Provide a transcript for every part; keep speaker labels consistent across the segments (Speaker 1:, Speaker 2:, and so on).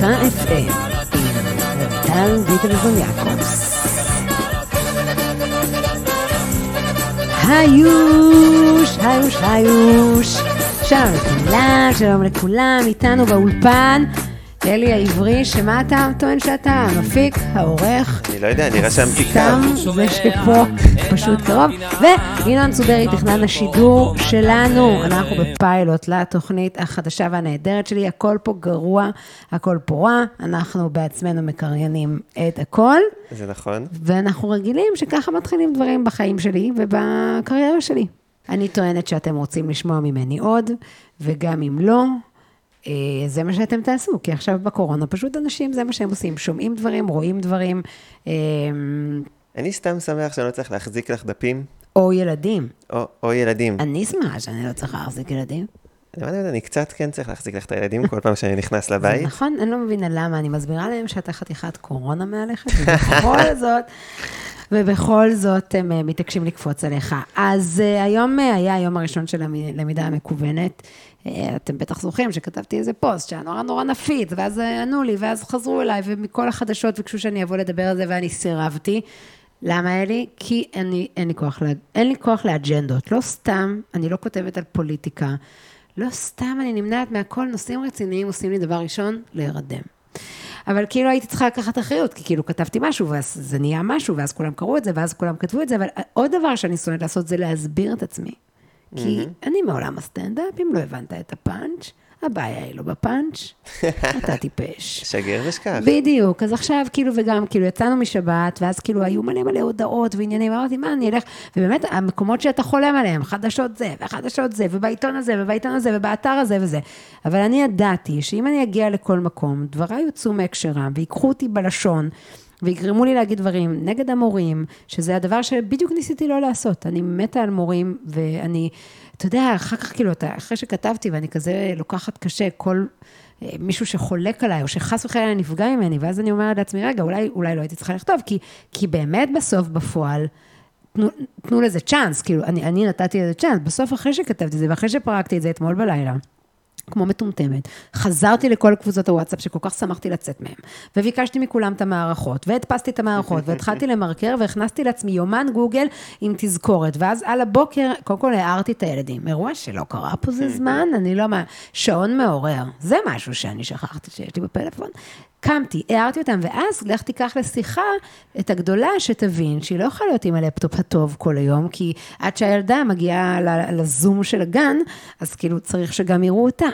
Speaker 1: KFM עם רויטל ויטלזון יעקובס. היוש, היוש, היוש. שלום לכולם, שלום לכולם, איתנו באולפן. אלי העברי, שמה אתה טוען שאתה? המפיק, העורך?
Speaker 2: אני לא יודע, אני רשמתי
Speaker 1: סתם. זה שפה פשוט קרוב. וינון צוברי, תכנן השידור שלנו. אנחנו בפיילוט לתוכנית החדשה והנהדרת שלי. הכל פה גרוע, הכל פה רע. אנחנו בעצמנו מקריינים את הכל.
Speaker 2: זה נכון.
Speaker 1: ואנחנו רגילים שככה מתחילים דברים בחיים שלי ובקריירה שלי. אני טוענת שאתם רוצים לשמוע ממני עוד, וגם אם לא, אה, זה מה שאתם תעשו, כי עכשיו בקורונה פשוט אנשים, זה מה שהם עושים, שומעים דברים, רואים דברים, אה,
Speaker 2: אני סתם שמח שאני לא צריך להחזיק לך דפים,
Speaker 1: או ילדים.
Speaker 2: או, או ילדים.
Speaker 1: אני שמחה שאני לא צריכה להחזיק ילדים.
Speaker 2: אני, לא אני קצת כן צריך להחזיק לך את הילדים כל פעם שאני נכנס
Speaker 1: זה
Speaker 2: לבית.
Speaker 1: נכון, אני לא מבינה למה, אני מסבירה להם שאתה חתיכת קורונה מהלכת, ובכל זאת, ובכל זאת הם אה, מתעקשים לקפוץ עליך. אז אה, היום אה, היה היום הראשון של הלמידה המקוונת. אתם בטח זוכרים שכתבתי איזה פוסט שהיה נורא נורא נפיץ, ואז ענו לי, ואז חזרו אליי, ומכל החדשות ביקשו שאני אבוא לדבר על זה, ואני סירבתי. למה אלי? כי אני, אין, לי כוח, אין לי כוח לאג'נדות. לא סתם, אני לא כותבת על פוליטיקה. לא סתם אני נמנעת מהכל, נושאים רציניים עושים לי דבר ראשון, להירדם. אבל כאילו הייתי צריכה לקחת אחריות, כי כאילו כתבתי משהו, ואז זה נהיה משהו, ואז כולם קראו את זה, ואז כולם כתבו את זה, אבל עוד דבר שאני שונאת לעשות זה להסביר את עצמי. כי אני מעולם הסטנדאפ, אם לא הבנת את הפאנץ', הבעיה היא לא בפאנץ', אתה טיפש.
Speaker 2: שגר ושכח.
Speaker 1: בדיוק, אז עכשיו כאילו וגם כאילו יצאנו משבת, ואז כאילו היו מלא מלא הודעות ועניינים, אמרתי מה אני אלך, ובאמת המקומות שאתה חולם עליהם, חדשות זה, וחדשות זה, ובעיתון הזה, ובעיתון הזה, ובאתר הזה וזה. אבל אני ידעתי שאם אני אגיע לכל מקום, דבריי יוצאו מהקשרם, ויקחו אותי בלשון. ויגרמו לי להגיד דברים נגד המורים, שזה הדבר שבדיוק ניסיתי לא לעשות. אני מתה על מורים, ואני, אתה יודע, אחר כך כאילו, אתה, אחרי שכתבתי, ואני כזה לוקחת קשה כל אה, מישהו שחולק עליי, או שחס וחלילה נפגע ממני, ואז אני אומרת לעצמי, רגע, אולי, אולי לא הייתי צריכה לכתוב, כי, כי באמת בסוף, בפועל, תנו, תנו לזה צ'אנס, כאילו, אני, אני נתתי לזה צ'אנס, בסוף אחרי שכתבתי את זה, ואחרי שפרקתי את זה אתמול בלילה, כמו מטומטמת. חזרתי לכל קבוצות הוואטסאפ שכל כך שמחתי לצאת מהם, וביקשתי מכולם את המערכות, והדפסתי את המערכות, והתחלתי למרקר, והכנסתי לעצמי יומן גוגל עם תזכורת, ואז על הבוקר, קודם כל הערתי את הילדים. אירוע שלא קרה פה זה זמן, אני לא מה... שעון מעורר, זה משהו שאני שכחתי שיש לי בפלאפון. קמתי, הערתי אותם, ואז לך תיקח לשיחה את הגדולה שתבין שהיא לא יכולה להיות עם הלפטופ הטוב כל היום, כי עד שהילדה מגיעה לזום של הגן, אז כאילו צריך שגם יראו אותה.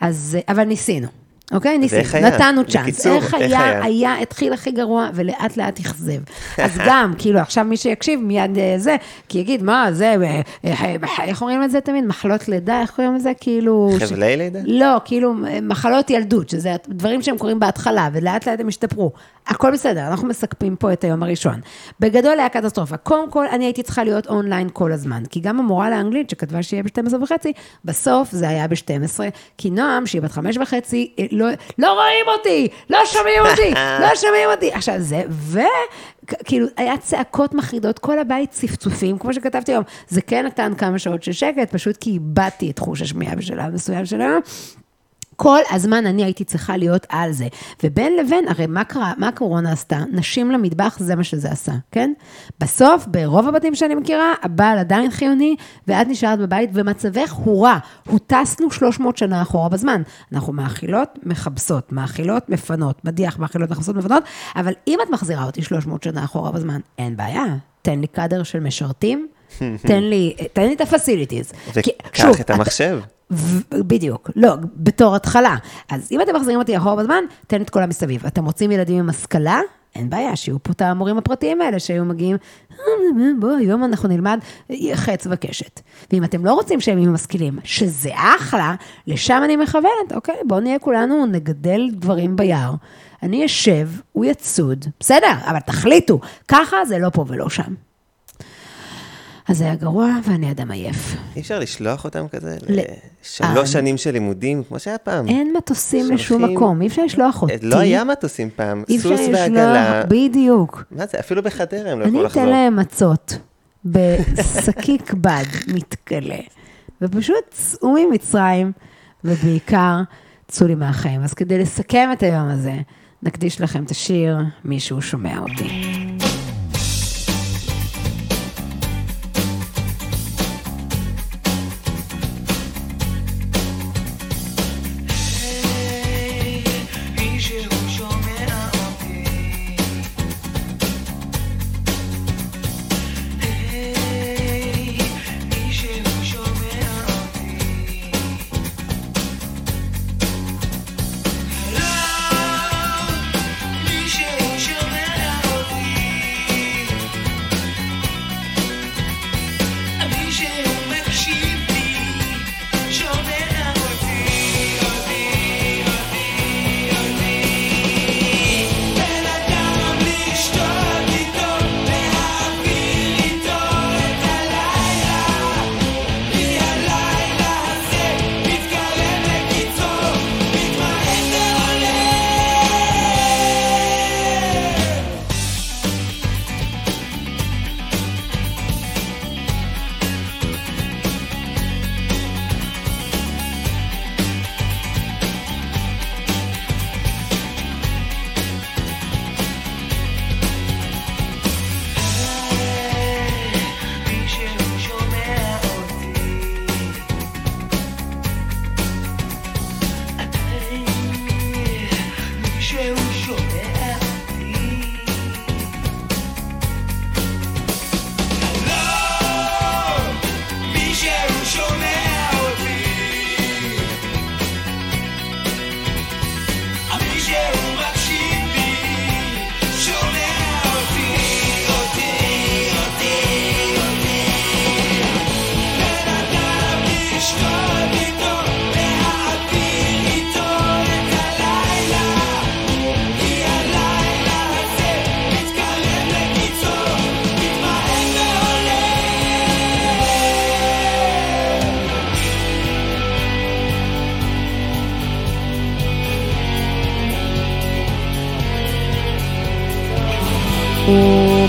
Speaker 1: אז, אבל ניסינו, אוקיי?
Speaker 2: היה?
Speaker 1: נתנו צ'אנס.
Speaker 2: בקיצור,
Speaker 1: איך
Speaker 2: איך
Speaker 1: היה?
Speaker 2: היה?
Speaker 1: היה, התחיל הכי גרוע, ולאט לאט אכזב. אז גם, כאילו, עכשיו מי שיקשיב מיד אה, זה, כי יגיד, מה, זה, אה, אה, איך אומרים את זה תמיד? מחלות לידה, איך קוראים לזה? כאילו... ש-
Speaker 2: חבלי לידה?
Speaker 1: לא, כאילו, מחלות ילדות, שזה דברים שהם קורים בהתחלה, ולאט לאט הם השתפרו. הכל בסדר, אנחנו מסכמים פה את היום הראשון. בגדול היה קטסטרופה. קודם כל, אני הייתי צריכה להיות אונליין כל הזמן, כי גם המורה לאנגלית שכתבה שיהיה ב-12 וחצי, בסוף זה היה ב-12, כי נועם, שהיא בת חמש וחצי, אה, לא, לא רואים אותי, לא שומעים אותי, לא שומעים אותי. עכשיו זה, וכאילו, היה צעקות מחרידות, כל הבית צפצופים, כמו שכתבתי היום, זה כן נתן כמה שעות של שקט, פשוט כי איבדתי את חוש השמיעה בשלב מסוים של היום. כל הזמן אני הייתי צריכה להיות על זה. ובין לבין, הרי מה קרה, מה הקורונה עשתה? נשים למטבח, זה מה שזה עשה, כן? בסוף, ברוב הבתים שאני מכירה, הבעל עדיין חיוני, ואת נשארת בבית, ומצבך הוא רע. הוטסנו 300 שנה אחורה בזמן. אנחנו מאכילות, מכבסות, מאכילות, מפנות, מדיח, מאכילות, מכבסות, מפנות, אבל אם את מחזירה אותי 300 שנה אחורה בזמן, אין בעיה. תן לי קאדר של משרתים, תן לי, תן לי את הפסיליטיז.
Speaker 2: וקח את המחשב.
Speaker 1: בדיוק, לא, בתור התחלה. אז אם אתם מחזירים אותי אחורה בזמן, תן את כל המסביב. אתם רוצים ילדים עם השכלה? אין בעיה, שיהיו פה את המורים הפרטיים האלה שהיו מגיעים, "אה, בואו, היום אנחנו נלמד חץ וקשת. ואם אתם לא רוצים שהם יהיו משכילים, שזה אחלה, לשם אני מכוונת, אוקיי, בואו נהיה כולנו, נגדל דברים ביער. אני אשב, הוא יצוד, בסדר, אבל תחליטו, ככה זה לא פה ולא שם. אז היה גרוע, ואני אדם עייף.
Speaker 2: אי אפשר לשלוח אותם כזה
Speaker 1: ל- אה.
Speaker 2: לשלוש שנים של לימודים, כמו שהיה פעם.
Speaker 1: אין מטוסים לשום מקום, אי אפשר לשלוח אותי.
Speaker 2: לא היה מטוסים פעם, סוס ועגלה.
Speaker 1: בדיוק.
Speaker 2: מה זה, אפילו בחדרה הם לא
Speaker 1: אני
Speaker 2: יכלו
Speaker 1: אתן
Speaker 2: לחזור.
Speaker 1: להם מצות בשקיק בד מתכלה, ופשוט צאו ממצרים, ובעיקר, צאו לי מהחיים. אז כדי לסכם את היום הזה, נקדיש לכם את השיר "מישהו שומע אותי".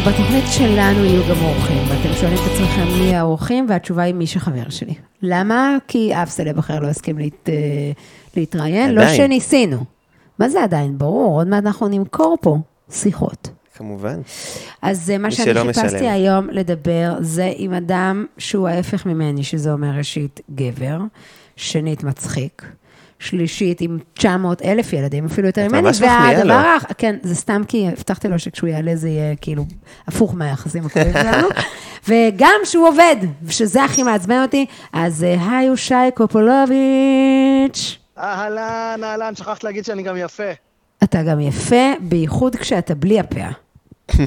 Speaker 1: ובתוכנית שלנו יהיו גם אורחים, ואתם שואלים את עצמכם מי האורחים, והתשובה היא מי שחבר שלי. למה? כי אף סלב אחר לא הסכים להת... להתראיין, לא
Speaker 2: עדיין.
Speaker 1: שניסינו. מה זה עדיין? ברור, עוד מעט אנחנו נמכור פה שיחות.
Speaker 2: כמובן.
Speaker 1: אז מה שאני חיפשתי
Speaker 2: משלם.
Speaker 1: היום לדבר זה עם אדם שהוא ההפך ממני, שזה אומר ראשית גבר, שנית מצחיק, שלישית עם 900 אלף ילדים, אפילו יותר
Speaker 2: את
Speaker 1: ממני,
Speaker 2: ממש מחמיאה
Speaker 1: והדבר,
Speaker 2: לו.
Speaker 1: האח- כן, זה סתם כי הבטחתי לו שכשהוא יעלה זה יהיה כאילו הפוך מהיחסים הקודמים שלנו, וגם שהוא עובד, שזה הכי מעצבן אותי, אז אה, היי הוא שי קופולוביץ'.
Speaker 3: אהלן, אהלן, שכחת להגיד שאני גם יפה.
Speaker 1: אתה גם יפה, בייחוד כשאתה בלי הפאה.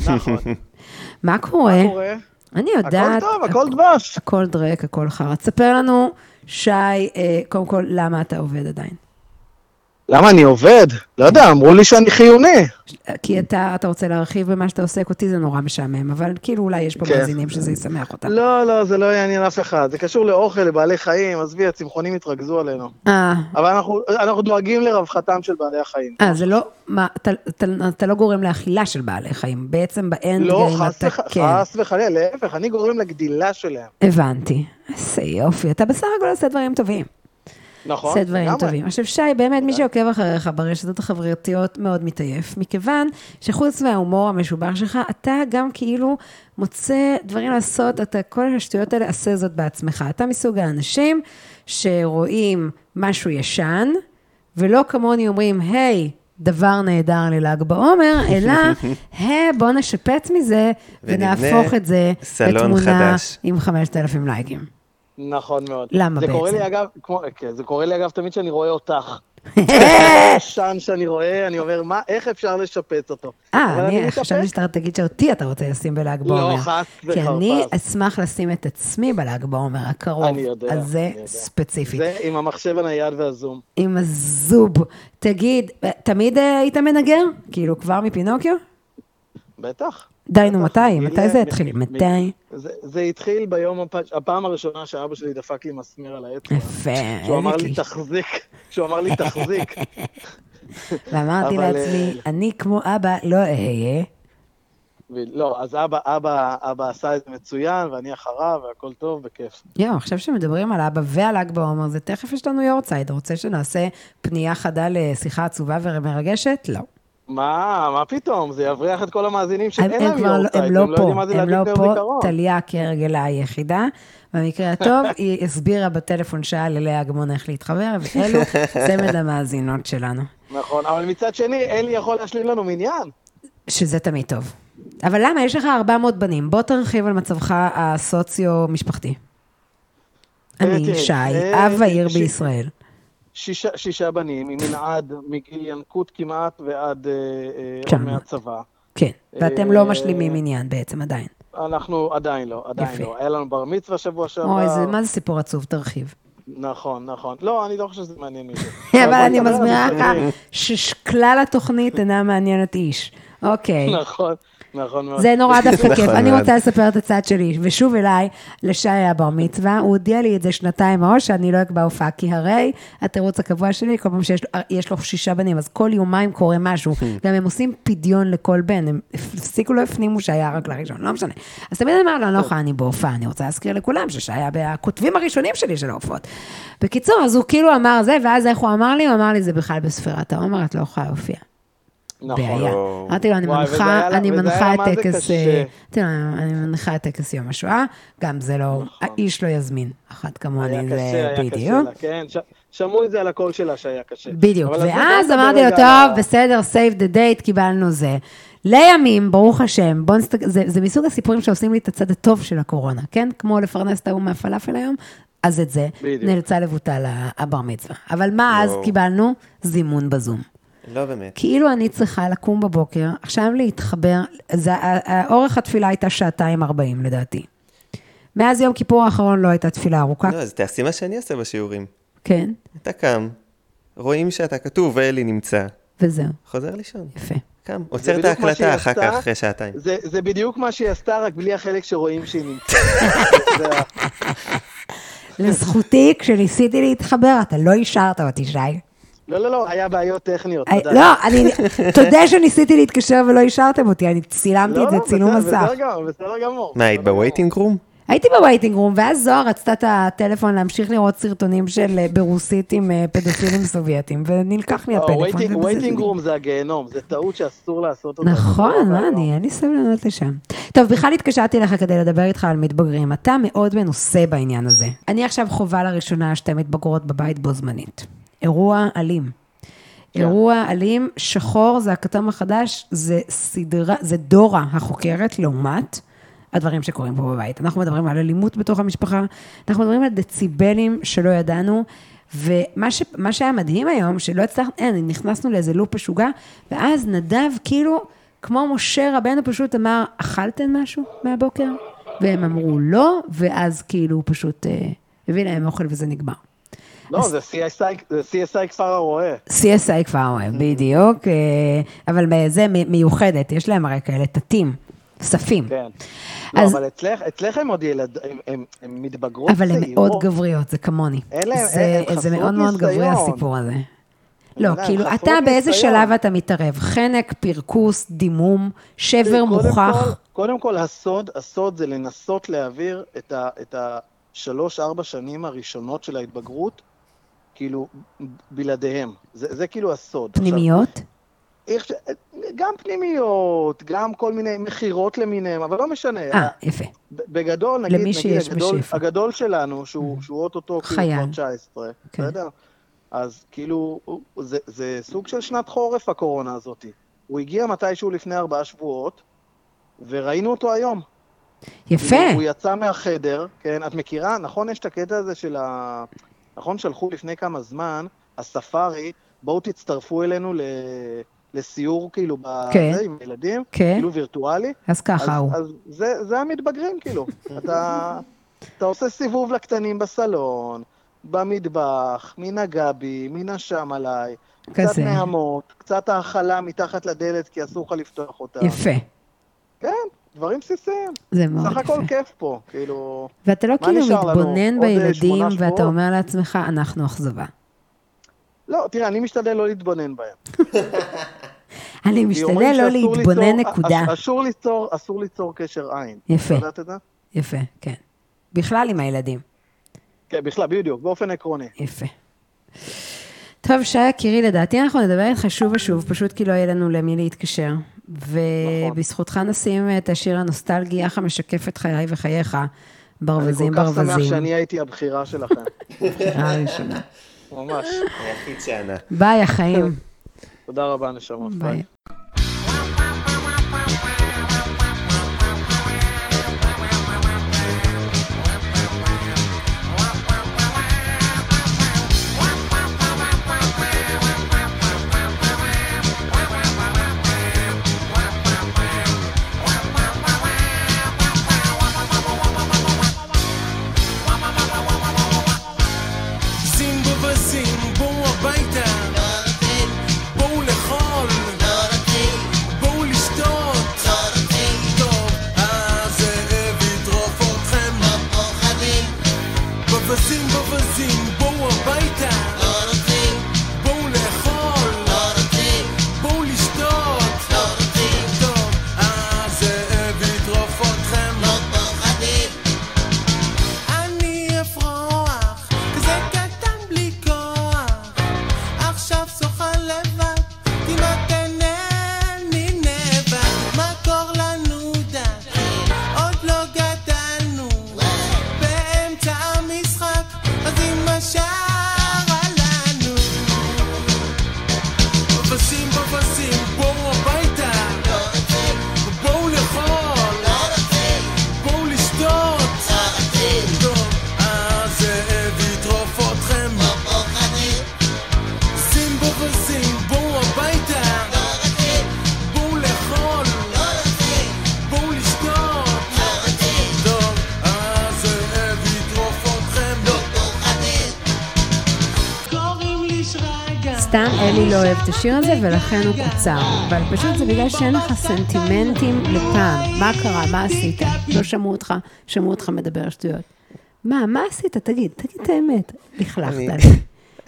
Speaker 3: נכון.
Speaker 1: מה קורה?
Speaker 3: מה קורה?
Speaker 1: אני יודעת...
Speaker 3: הכל טוב, הכל דבש.
Speaker 1: הכל דרק, הכל חרא. תספר לנו, שי, אה, קודם כל, למה אתה עובד עדיין?
Speaker 3: למה אני עובד? לא יודע, אמרו לי שאני חיוני.
Speaker 1: כי אתה, אתה רוצה להרחיב במה שאתה עוסק, אותי זה נורא משעמם, אבל כאילו אולי יש פה
Speaker 3: כן.
Speaker 1: מאזינים שזה ישמח אותם.
Speaker 3: לא, לא, זה לא יעניין אף אחד. זה קשור לאוכל, לבעלי חיים, עזבי, הצמחונים התרכזו עלינו.
Speaker 1: אה,
Speaker 3: אבל אנחנו, אנחנו דואגים לרווחתם של בעלי החיים.
Speaker 1: אה, זה לא, מה, אתה, אתה, אתה לא גורם לאכילה של בעלי חיים, בעצם באנד
Speaker 3: לא,
Speaker 1: גיים אתה,
Speaker 3: וח-
Speaker 1: כן,
Speaker 3: חס וחלילה, להפך, אני גורם לגדילה שלהם.
Speaker 1: הבנתי. איזה יופי, אתה בסך הכל עושה דברים טובים.
Speaker 3: נכון?
Speaker 1: עושה דברים
Speaker 3: לגמרי.
Speaker 1: טובים. עכשיו, שי, באמת, מי שעוקב אחריך ברשתות החברתיות מאוד מתעייף, מכיוון שחוץ מההומור המשובח שלך, אתה גם כאילו מוצא דברים לעשות, אתה, כל השטויות האלה, עשה זאת בעצמך. אתה מסוג האנשים שרואים משהו ישן, ולא כמוני אומרים, היי, דבר נהדר לל"ג בעומר, אלא, היי, בוא נשפץ מזה, ונהפוך את זה
Speaker 2: סלון
Speaker 1: לתמונה
Speaker 2: חדש.
Speaker 1: עם 5,000 לייקים.
Speaker 3: נכון מאוד.
Speaker 1: למה
Speaker 3: זה קורה
Speaker 1: בעצם?
Speaker 3: לי אגב, כמו, כן, זה קורה לי אגב תמיד שאני רואה אותך. עשן שאני רואה, אני אומר, מה, איך אפשר לשפץ אותו?
Speaker 1: אה, אני. חשבתי שאתה תגיד שאותי אתה רוצה לשים בל"ג בעומר.
Speaker 3: חס
Speaker 1: כי
Speaker 3: וחרפה.
Speaker 1: אני אשמח לשים את עצמי בל"ג בעומר הקרוב.
Speaker 3: אני יודע,
Speaker 1: אז זה. ספציפית.
Speaker 3: זה עם המחשב הנייד והזום.
Speaker 1: עם הזוב. תגיד, תמיד אה, היית מנגר? כאילו, כבר מפינוקיו?
Speaker 3: בטח.
Speaker 1: די, נו, מתי? מתי זה התחיל? מתי?
Speaker 3: זה, התחיל ביום, הפ... הפעם הראשונה שאבא שלי דפק לי מסמר על האצבע.
Speaker 1: יפה,
Speaker 3: שהוא אמר לי. תחזיק, שהוא אמר לי תחזיק.
Speaker 1: ואמרתי לעצמי,
Speaker 3: אה,
Speaker 1: אני כמו אבא לא אהיה,
Speaker 3: לא, אז אבא, אבא, אבא עשה את זה מצוין, ואני אחריו, והכל טוב, בכיף.
Speaker 1: יואו, עכשיו שמדברים על אבא ועל ל"ג בעומר, זה תכף יש לנו יורצייד. רוצה שנעשה פנייה חדה לשיחה עצובה ומרגשת? לא.
Speaker 3: מה, מה פתאום? זה יבריח את כל המאזינים שאין
Speaker 1: הם
Speaker 3: להם
Speaker 1: כבר לא-
Speaker 3: יורצייט,
Speaker 1: הם לא
Speaker 3: יודעים
Speaker 1: פה, הם לא פה. טליה כהרגלה היחידה. במקרה הטוב, היא הסבירה בטלפון שעה ללאה אגמון איך להתחבר, ואלו צמד המאזינות שלנו.
Speaker 3: נכון, אבל מצד שני, אלי יכול להשלים לנו מניין.
Speaker 1: שזה תמיד טוב. אבל למה? יש לך 400 בנים. בוא תרחיב על מצבך הסוציו-משפחתי. אני,
Speaker 3: תראי,
Speaker 1: שי,
Speaker 3: אה,
Speaker 1: אב העיר
Speaker 3: ש-
Speaker 1: בישראל.
Speaker 3: שישה, שישה בנים, ממנעד, מגיל ינקות כמעט ועד אה, אה,
Speaker 1: שם.
Speaker 3: מהצבא.
Speaker 1: כן, ואתם
Speaker 3: אה,
Speaker 1: לא משלימים עניין בעצם עדיין.
Speaker 3: אנחנו עדיין לא, עדיין
Speaker 1: יפה.
Speaker 3: לא. היה לנו בר מצווה שבוע שעבר.
Speaker 1: אוי, זה- מה זה סיפור עצוב? תרחיב.
Speaker 3: נכון, נכון. לא, אני לא חושב שזה מעניין מישהו.
Speaker 1: אבל אני מסבירה
Speaker 3: על
Speaker 1: לך. שכלל התוכנית אינה מעניינת איש. אוקיי.
Speaker 3: נכון, נכון מאוד.
Speaker 1: זה נורא דווקא כיף.
Speaker 2: נכון
Speaker 1: אני
Speaker 2: מאוד.
Speaker 1: רוצה לספר את הצד שלי. ושוב אליי, לשי היה בר מצווה, הוא הודיע לי את זה שנתיים מראש, שאני לא אקבע הופעה, כי הרי התירוץ הקבוע שלי, כל פעם שיש לו- יש לו שישה בנים, אז כל יומיים קורה משהו. גם הם עושים פדיון לכל בן, הם הפסיקו, לא הפנימו שהיה רק לראשון, לא משנה. אז תמיד אני אומרת לו, אני לא יכולה, אני בהופעה, אני רוצה להזכיר לכולם ששי היה בכותבים הראשונים שלי של ההופעות. בקיצור, אז הוא כאילו אמר זה, ואז איך הוא אמר לי? הוא אמר לי, זה בכלל בספירת העומר, את לא יכולה להופיע.
Speaker 3: נכון.
Speaker 1: בעיה.
Speaker 2: וואו.
Speaker 1: אמרתי לו, אני מנחה, אני את טקס. אה, אני מנחה את טקס יום השואה, גם זה לא,
Speaker 3: נכון.
Speaker 1: האיש לא יזמין, אחת כמוני, זה בדיוק.
Speaker 3: כן, שמעו את זה על הקול שלה שהיה קשה.
Speaker 1: בדיוק, ואז אמרתי לו, טוב, בסדר, save the date, קיבלנו זה. לימים, ברוך השם, בוא נסתכל, זה, זה מסוג הסיפורים שעושים לי את הצד הטוב של הקורונה, כן? כמו לפרנס את ההוא מהפלאפל היום, אז את זה,
Speaker 3: בדיוק.
Speaker 1: נאלצה לבוטל הבר מצווה. אבל מה אז
Speaker 2: וואו.
Speaker 1: קיבלנו? זימון בזום.
Speaker 2: לא באמת.
Speaker 1: כאילו אני צריכה לקום בבוקר, עכשיו להתחבר, זה, אורך התפילה הייתה שעתיים ארבעים לדעתי. מאז יום כיפור האחרון לא הייתה תפילה ארוכה,
Speaker 2: לא, אז תעשי מה שאני עושה בשיעורים.
Speaker 1: כן,
Speaker 2: אתה קם, רואים שאתה כתוב ואלי נמצא,
Speaker 1: וזהו,
Speaker 2: חוזר לישון.
Speaker 1: יפה.
Speaker 2: קם, עוצר את
Speaker 3: בדיוק מה שהיא
Speaker 2: ההקלטה אחר. כך, אחרי שעתיים.
Speaker 3: זה, זה בדיוק מה שהיא עשתה, רק בלי החלק שרואים שהיא נמצאת.
Speaker 1: לזכותי, כשניסיתי להתחבר, אתה לא אישרת אותי, שי.
Speaker 3: לא, לא, לא, היה בעיות טכניות.
Speaker 1: אה,
Speaker 3: תודה.
Speaker 1: לא, אני, תודה שניסיתי להתקשר ולא אישרתם אותי, אני צילמתי
Speaker 3: לא,
Speaker 1: את זה
Speaker 3: לא,
Speaker 1: צילום מסך.
Speaker 3: בסדר גמור, בסדר גמור.
Speaker 2: מה, היית.
Speaker 3: ב
Speaker 2: waiting room?
Speaker 1: הייתי ב waiting room, ואז זוהר רצתה את הטלפון להמשיך לראות סרטונים של אה, ברוסית עם אה, פדופילים סובייטים, ונלקח לי
Speaker 3: לא,
Speaker 1: הפלאפון.
Speaker 3: waiting-
Speaker 1: ובזה
Speaker 3: waiting
Speaker 1: זה
Speaker 3: room זה הגיהנום, זה טעות שאסור לעשות אותה.
Speaker 1: נכון, מה
Speaker 3: נורא
Speaker 1: אני, אין לי סבלנות לשם. טוב, בכלל התקשרתי לך כדי לדבר איתך על מתבגרים. אתה מאוד מנוסה בעניין הזה. אני עכשיו חווה לראשונה שתי מתבגרות בבית בו זמנית. אירוע אלים. אירוע אלים, שחור, זה הכתום החדש, זה סדרה, זה דורה החוקרת לעומת הדברים שקורים פה בבית. אנחנו מדברים על אלימות בתוך המשפחה, אנחנו מדברים על דציבלים שלא ידענו, ומה ש, שהיה מדהים היום, שלא הצלחנו, אין, נכנסנו לאיזה לופ משוגע, ואז נדב כאילו, כמו משה רבנו פשוט אמר, אכלתם משהו מהבוקר? והם אמרו לא, ואז כאילו הוא פשוט אה, הביא להם אוכל וזה נגמר.
Speaker 3: לא, זה CSI כפר הרועה.
Speaker 1: CSI כבר אוהב, בדיוק, אה, אבל זה מיוחדת, יש להם הרי כאלה תתים, ספים.
Speaker 3: כן. לא,
Speaker 1: אז-
Speaker 3: אבל אצלך, אצלך הם עוד ילד, הם- הם- הם מתבגרות
Speaker 1: אבל הן. מאוד גבריות, זה כמוני.
Speaker 3: אין להם-
Speaker 1: זה-
Speaker 3: הם
Speaker 1: זה מאוד מאוד גברי. הסיפור הזה. לא, כאילו, אתה באיזה. שלב אתה מתערב? חנק, פרכוס, דימום, שבר מוכח?
Speaker 3: כל- קודם כל, הסוד, הסוד זה לנסות להעביר את ה- את השלוש-ארבע שנים הראשונות של ההתבגרות, כאילו, בלעדיהם. זה זה כאילו הסוד. עכשיו,
Speaker 1: פנימיות?
Speaker 3: איך ש- גם פנימיות, גם כל מיני מכירות למיניהם, אבל לא משנה.
Speaker 1: אה, יפה.
Speaker 3: בגדול, נגיד,
Speaker 1: למי
Speaker 3: נגיד הגדול,
Speaker 1: בשפע.
Speaker 3: הגדול שלנו, שהוא, שהוא אוטוטו כאילו. כבר 19,
Speaker 1: כן.
Speaker 3: בסדר? אז כאילו, זה, זה סוג של שנת חורף הקורונה הזאת. הוא הגיע מתישהו לפני ארבעה שבועות, וראינו אותו היום.
Speaker 1: יפה.
Speaker 3: הוא יצא מהחדר, כן, את מכירה, נכון, יש את הקטע הזה של ה... נכון, שלחו לפני כמה זמן, הספארי, בואו תצטרפו אלינו ל... לסיור, כאילו,
Speaker 1: כן.
Speaker 3: בזה, עם ילדים,
Speaker 1: כן.
Speaker 3: כאילו וירטואלי.
Speaker 1: אז ככה
Speaker 3: אז,
Speaker 1: הוא.
Speaker 3: אז זה, זה המתבגרים, כאילו. אתה, אתה עושה סיבוב לקטנים בסלון, במטבח, מן הגבי, מן השם עליי, קצת
Speaker 1: כזה.
Speaker 3: נעמות, קצת האכלה מתחת לדלת כי אסור לך לפתוח אותה.
Speaker 1: יפה.
Speaker 3: דברים בסיסיים.
Speaker 1: זה מאוד
Speaker 3: סך הכל
Speaker 1: יפה.
Speaker 3: כיף פה, כאילו...
Speaker 1: ואתה לא כאילו? מתבונן
Speaker 3: אה,
Speaker 1: בילדים, ואתה? אומר לעצמך, אנחנו אכזבה.
Speaker 3: לא, תראה, אני משתדל לא להתבונן בהם.
Speaker 1: אני משתדל לא להתבונן נקודה.
Speaker 3: אס- אסור ליצור, קשר עין.
Speaker 1: יפה. יפה, כן. בכלל עם הילדים.
Speaker 3: כן, בכלל, בדיוק, באופן עקרוני.
Speaker 1: יפה. טוב, שי יקירי, לדעתי אנחנו נדבר איתך שוב ושוב, פשוט כי לא יהיה לנו למי להתקשר. ובזכותך נשים את השיר הנוסטלגי, יחא משקף את חיי וחייך,
Speaker 3: אני
Speaker 1: ברווזים
Speaker 3: כל כך שמח
Speaker 1: ברווזים.
Speaker 3: שאני הייתי הבחירה שלכם.
Speaker 1: בחירה הראשונה.
Speaker 3: ממש.
Speaker 2: היחיד שענה.
Speaker 1: ביי, החיים.
Speaker 3: תודה רבה, נשמות.
Speaker 1: ביי. השיר הזה ולכן הוא קוצר. אבל פשוט זה בגלל שאין לך סנטימנטים לפעם. מה קרה? מה עשית? לא שמעו אותך, שמעו אותך מדבר שטויות. מה, מה עשית? תגיד, תגיד את האמת. לכלכת
Speaker 2: אני-
Speaker 1: לי.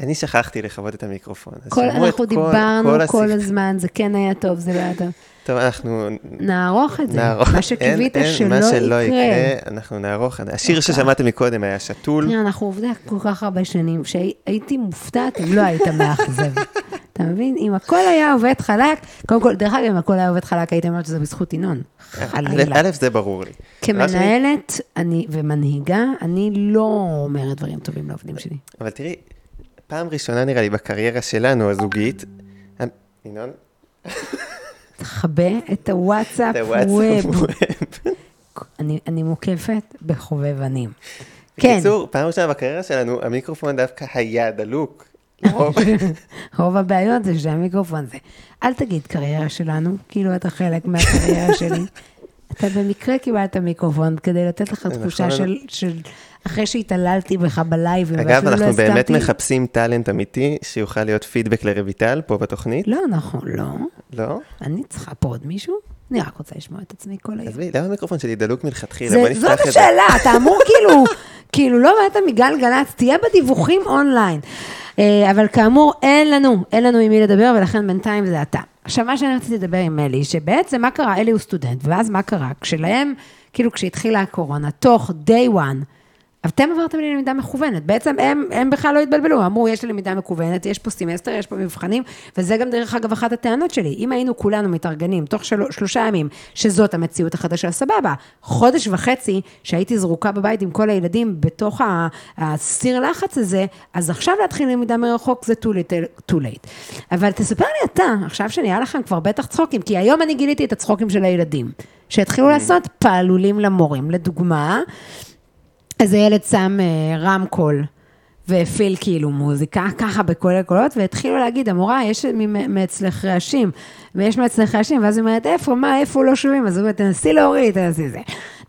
Speaker 2: אני שכחתי לכבות את המיקרופון.
Speaker 1: כל, אנחנו דיברנו
Speaker 2: כל
Speaker 1: הזמן, זה כן היה טוב, זה לא היה טוב.
Speaker 2: טוב, אנחנו
Speaker 1: נערוך את זה.
Speaker 2: נערוך.
Speaker 1: מה שקיווית
Speaker 2: אין,
Speaker 1: שלא
Speaker 2: מה שלא
Speaker 1: יקרה.
Speaker 2: יקרה, אנחנו נערוך. השיר ששמעתם מקודם היה שתול.
Speaker 1: אנחנו עובדים כל כך הרבה שנים, שהייתי מופתעת אם לא היית מאכזב. אתה מבין? אם הכל היה עובד חלק, קודם כל, דרך אגב, אם הכל היה עובד חלק, הייתי אומרת שזה בזכות ינון. חלילה.
Speaker 2: א', זה ברור לי.
Speaker 1: כמנהלת אני, ומנהיגה, אני לא אומרת דברים טובים לעובדים שלי.
Speaker 2: אבל תראי, פעם ראשונה נראה לי בקריירה שלנו, הזוגית, ינון,
Speaker 1: תכבה את הוואטסאפ ווב. אני מוקפת בחובבנים. כן,
Speaker 2: בקיצור, פעם ראשונה בקריירה שלנו, המיקרופון דווקא היה דלוק. לרוב-
Speaker 1: רוב הבעיות זה שהמיקרופון זה. אל תגיד קריירה שלנו, כאילו אתה חלק מהקריירה שלי. אתה במקרה קיבלת מיקרופון כדי לתת לך תחושה. של, של אחרי שהתעללתי בך בלייב,
Speaker 2: אגב,
Speaker 1: ואפילו לא
Speaker 2: אנחנו באמת
Speaker 1: הסכמתי-
Speaker 2: מחפשים טאלנט אמיתי שיוכל להיות פידבק לרויטל פה בתוכנית,
Speaker 1: לא נכון, לא.
Speaker 2: לא?
Speaker 1: אני צריכה פה עוד מישהו? אני רק רוצה לשמוע את עצמי כל היום.
Speaker 2: עזבי, למה המיקרופון שלי דלוק מלכתחילה?
Speaker 1: זה,
Speaker 2: בוא
Speaker 1: זאת
Speaker 2: נפתח את זה.
Speaker 1: השאלה, אתה אמור כאילו, כאילו לא באת מגלצ, תהיה בדיווחים אונליין. אה, אבל כאמור, אין לנו, אין לנו עם מי לדבר, ולכן בינתיים זה אתה. עכשיו, מה שאני רציתי לדבר עם אלי, שבעצם מה קרה, אלי הוא סטודנט, ואז מה קרה? כשלהם, כאילו כשהתחילה הקורונה, תוך day one, אתם עברתם ללמידה מקוונת, בעצם הם, הם בכלל לא התבלבלו, אמרו, יש למידה מקוונת, יש פה סמסטר, יש פה מבחנים, וזה גם דרך אגב אחת הטענות שלי, אם היינו כולנו מתארגנים תוך של... שלושה ימים, שזאת המציאות החדשה, סבבה, חודש וחצי שהייתי זרוקה בבית עם כל הילדים בתוך הסיר לחץ הזה, אז עכשיו להתחיל למידה מרחוק זה too late, too late. אבל תספר לי אתה, עכשיו שנהיה לכם כבר בטח צחוקים, כי היום אני גיליתי את הצחוקים של הילדים, שהתחילו לעשות פעלולים למורים, לדוגמה, איזה ילד שם אה, רמקול והפעיל כאילו מוזיקה, ככה בכל הקולות, והתחילו להגיד, המורה, יש מאצלך רעשים, ויש מאצלך רעשים, ואז היא אומרת, איפה, מה, איפה לא שומעים? אז הוא אומר, תנסי להוריד, תנסי זה.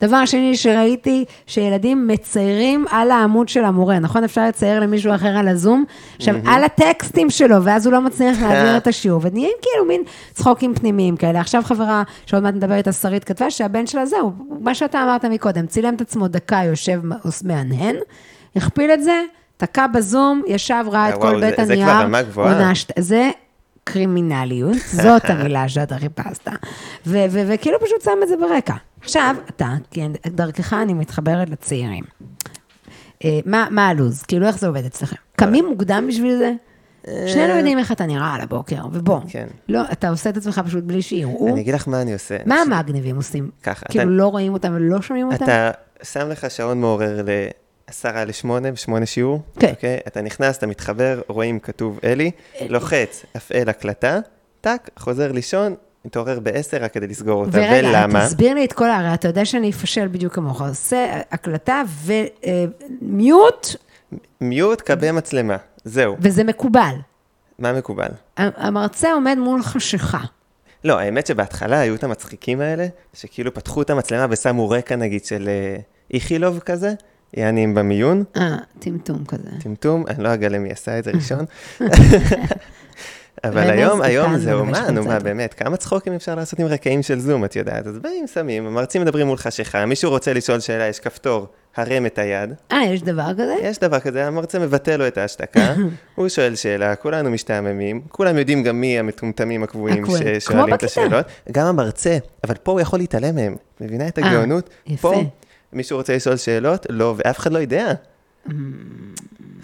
Speaker 1: דבר שני שראיתי, שילדים מציירים על העמוד של המורה, נכון? אפשר לצייר למישהו אחר על הזום, עכשיו, על הטקסטים שלו, ואז הוא לא מצליח להעביר את השיעור, ונהיים כאילו מין צחוקים פנימיים כאלה. עכשיו חברה, שעוד מעט נדבר איתה, שרית, כתבה שהבן שלה זהו, מה שאתה אמרת מקודם, צילם את עצמו דקה, יושב, מהנהן, הכפיל את זה, תקע בזום, ישב, ראה את
Speaker 2: אה,
Speaker 1: כל
Speaker 2: זה-
Speaker 1: בית
Speaker 2: זה
Speaker 1: הנייר,
Speaker 2: כבר רמה גבוהה.
Speaker 1: זה קרימינליות, זאת המילה שאתה חיפשת, וכאילו פשוט שם את זה ברקע. עכשיו, אתה, דרכך אני מתחברת לצעירים. אה, מה, הלו"ז? כאילו, איך זה עובד אצלכם? קמים מוקדם בשביל זה? שנינו יודעים איך אתה נראה על הבוקר, ובוא,
Speaker 2: כן.
Speaker 1: לא, אתה עושה את עצמך פשוט בלי שיראו.
Speaker 2: אני אגיד לך מה אני עושה.
Speaker 1: מה המגניבים עושים?
Speaker 2: ככה,
Speaker 1: כאילו, לא רואים אותם ולא שומעים אותם?
Speaker 2: אתה שם לך שעון מעורר לעשרה לשמונה, בשמונה שיעור.
Speaker 1: כן.
Speaker 2: אוקיי? אתה נכנס, אתה מתחבר, רואים כתוב אלי, לוחץ, הפעל הקלטה, טאק, חוזר לישון, מתעורר בעשר רק כדי לסגור אותה.
Speaker 1: ורגע,
Speaker 2: ולמה?
Speaker 1: תסביר לי את כל הרי אתה יודע שאני אפשל בדיוק כמוך. עושה הקלטה ומיוט,
Speaker 2: מיוט, כבה מצלמה. זהו.
Speaker 1: וזה מקובל.
Speaker 2: מה מקובל?
Speaker 1: המרצה עומד מול חשיכה.
Speaker 2: לא, האמת שבהתחלה היו את המצחיקים האלה, שכאילו פתחו את המצלמה ושמו רקע נגיד של אה, איכילוב כזה, יעני עם במיון,
Speaker 1: אה, טמטום כזה.
Speaker 2: טמטום, אני לא אגלה מי עשה את זה ראשון. אבל היום, היום זה אומן, נו מה. באמת, כמה צחוקים אפשר לעשות עם רקעים של זום, את יודעת? אז באים, שמים, המרצים מדברים מול חשיכה, מישהו רוצה לשאול שאלה, יש כפתור, הרם את היד,
Speaker 1: אה, יש דבר כזה?
Speaker 2: יש דבר כזה, המרצה מבטל לו את ההשתקה, הוא שואל שאלה, כולנו משתעממים, כולם יודעים גם מי המטומטמים הקבועים. ששואלים את. השאלות, גם המרצה, אבל פה הוא יכול להתעלם מהם, מבינה את הגאונות?
Speaker 1: אה, יפה.
Speaker 2: פה, מישהו רוצה לשאול שאלות? לא, ואף אחד לא יודע.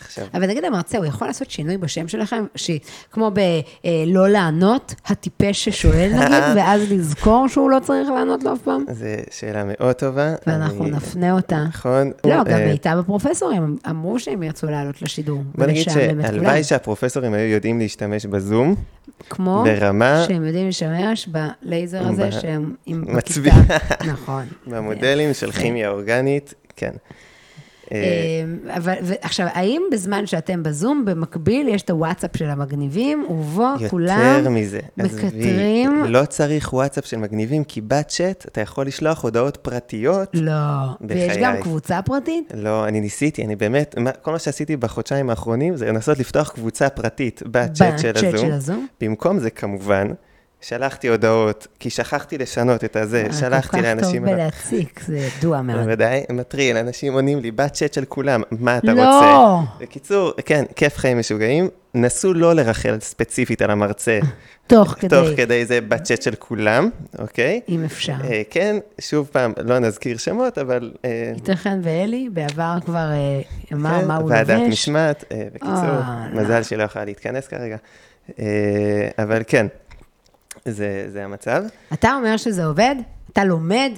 Speaker 2: עכשיו,
Speaker 1: אבל נגיד המרצה, הוא יכול לעשות שינוי בשם שלכם, ש... כמו בלא לענות, הטיפש ששואל נגיד, ואז לזכור שהוא לא צריך לענות לו אף פעם?
Speaker 2: זו שאלה מאוד טובה.
Speaker 1: ואנחנו
Speaker 2: אני-
Speaker 1: נפנה אותה.
Speaker 2: נכון.
Speaker 1: לא, גם
Speaker 2: אה,
Speaker 1: מיטב הפרופסורים הם אמרו שהם ירצו לעלות לשידור.
Speaker 2: בוא נגיד. שהלוואי שהפרופסורים היו יודעים להשתמש בזום,
Speaker 1: כמו
Speaker 2: ברמה-
Speaker 1: שהם יודעים להשתמש בלייזר הזה שהם עם
Speaker 2: מצביע.
Speaker 1: נכון.
Speaker 2: במודלים של כימיה אורגנית, כן. אה,
Speaker 1: אה, אבל, ועכשיו, האם בזמן שאתם בזום, במקביל יש את הוואטסאפ של המגניבים, ובו כולם
Speaker 2: מזה, עזבי,
Speaker 1: מקטרים?
Speaker 2: לא צריך וואטסאפ של מגניבים, כי בצ'אט אתה יכול לשלוח הודעות פרטיות.
Speaker 1: לא. ויש
Speaker 2: בחיי.
Speaker 1: גם קבוצה פרטית?
Speaker 2: לא, אני ניסיתי, אני באמת, כל מה שעשיתי בחודשיים האחרונים זה לנסות לפתוח קבוצה פרטית בצ'אט. של הזום? במקום זה, כמובן, שלחתי הודעות, כי שכחתי לשנות את הזה,
Speaker 1: אה,
Speaker 2: שלחתי לאנשים...
Speaker 1: כל כך טוב בלהציק, זה ידוע מאוד.
Speaker 2: בוודאי, מטריל, אנשים עונים לי בצ'אט של כולם, מה אתה
Speaker 1: לא.
Speaker 2: רוצה? בקיצור, כן, כיף חיים משוגעים. נסו לא לרחל ספציפית על המרצה,
Speaker 1: תוך כדי,
Speaker 2: תוך כדי זה בצ'אט של כולם, אוקיי?
Speaker 1: אם אפשר.
Speaker 2: אה, כן, שוב פעם, לא נזכיר שמות, אבל... אה,
Speaker 1: ייתכן ואלי בעבר כבר אה, אמר
Speaker 2: כן,
Speaker 1: מה הוא
Speaker 2: ועדת
Speaker 1: לובש.
Speaker 2: משמעת, אה, בקיצור,
Speaker 1: אה, לא.
Speaker 2: מזל שלא יכולה להתכנס כרגע. אה, אבל כן, זה זה המצב. אתה
Speaker 1: אומר שזה עובד? אתה לומד?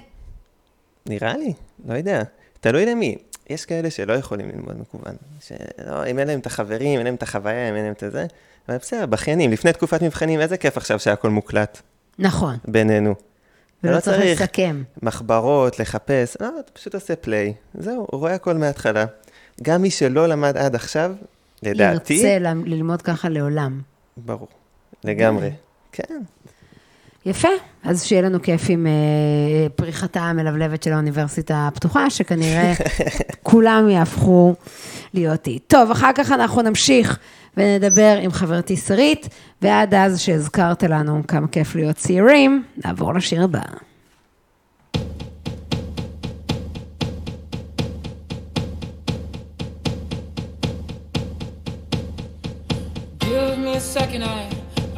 Speaker 2: נראה לי, לא יודע. תלוי למי. יש כאלה שלא יכולים ללמוד מקוון. שלא, אם אין להם את החברים, אין להם את החוויה, אם אין להם את זה. אבל בסדר, בכיינים, לפני תקופת מבחנים, איזה כיף עכשיו שהכל מוקלט
Speaker 1: נכון.
Speaker 2: בינינו.
Speaker 1: ולא
Speaker 2: לא
Speaker 1: צריך
Speaker 2: צריך.
Speaker 1: לסכם.
Speaker 2: מחברות, לחפש, לא, אתה פשוט עושה פליי. זהו, הוא רואה הכל מההתחלה. גם מי שלא למד עד עכשיו, לדעתי,
Speaker 1: ירצה ללמוד ככה לעולם.
Speaker 2: ברור, לגמרי. כן,
Speaker 1: יפה, אז שיהיה לנו כיף עם אה, פריחתה המלבלבת של האוניברסיטה הפתוחה, שכנראה כולם יהפכו להיות אי. טוב, אחר כך אנחנו נמשיך ונדבר עם חברתי שרית, ועד אז שהזכרת לנו כמה כיף להיות צעירים, נעבור לשיר הבא.
Speaker 4: Give me a second, I,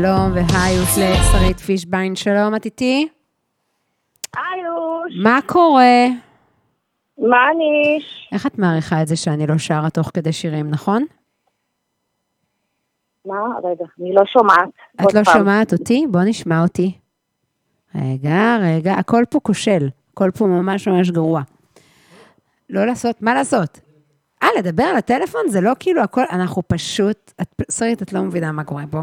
Speaker 1: שלום והיוש לשרית פישביין. שלום, את איתי?
Speaker 5: היוש,
Speaker 1: מה קורה?
Speaker 5: מה ניש?
Speaker 1: איך את מעריכה את זה שאני לא שרה תוך כדי שירים, נכון?
Speaker 5: מה? רגע, אני לא שומעת.
Speaker 1: את לא
Speaker 5: פעם.
Speaker 1: שומעת אותי? בוא נשמע אותי. רגע, רגע, הכל פה כושל. הכל פה ממש ממש גרוע. לא לעשות, מה לעשות? אה, לדבר על הטלפון זה לא כאילו הכל, אנחנו פשוט, את, שרית, את לא מבינה מה קורה פה.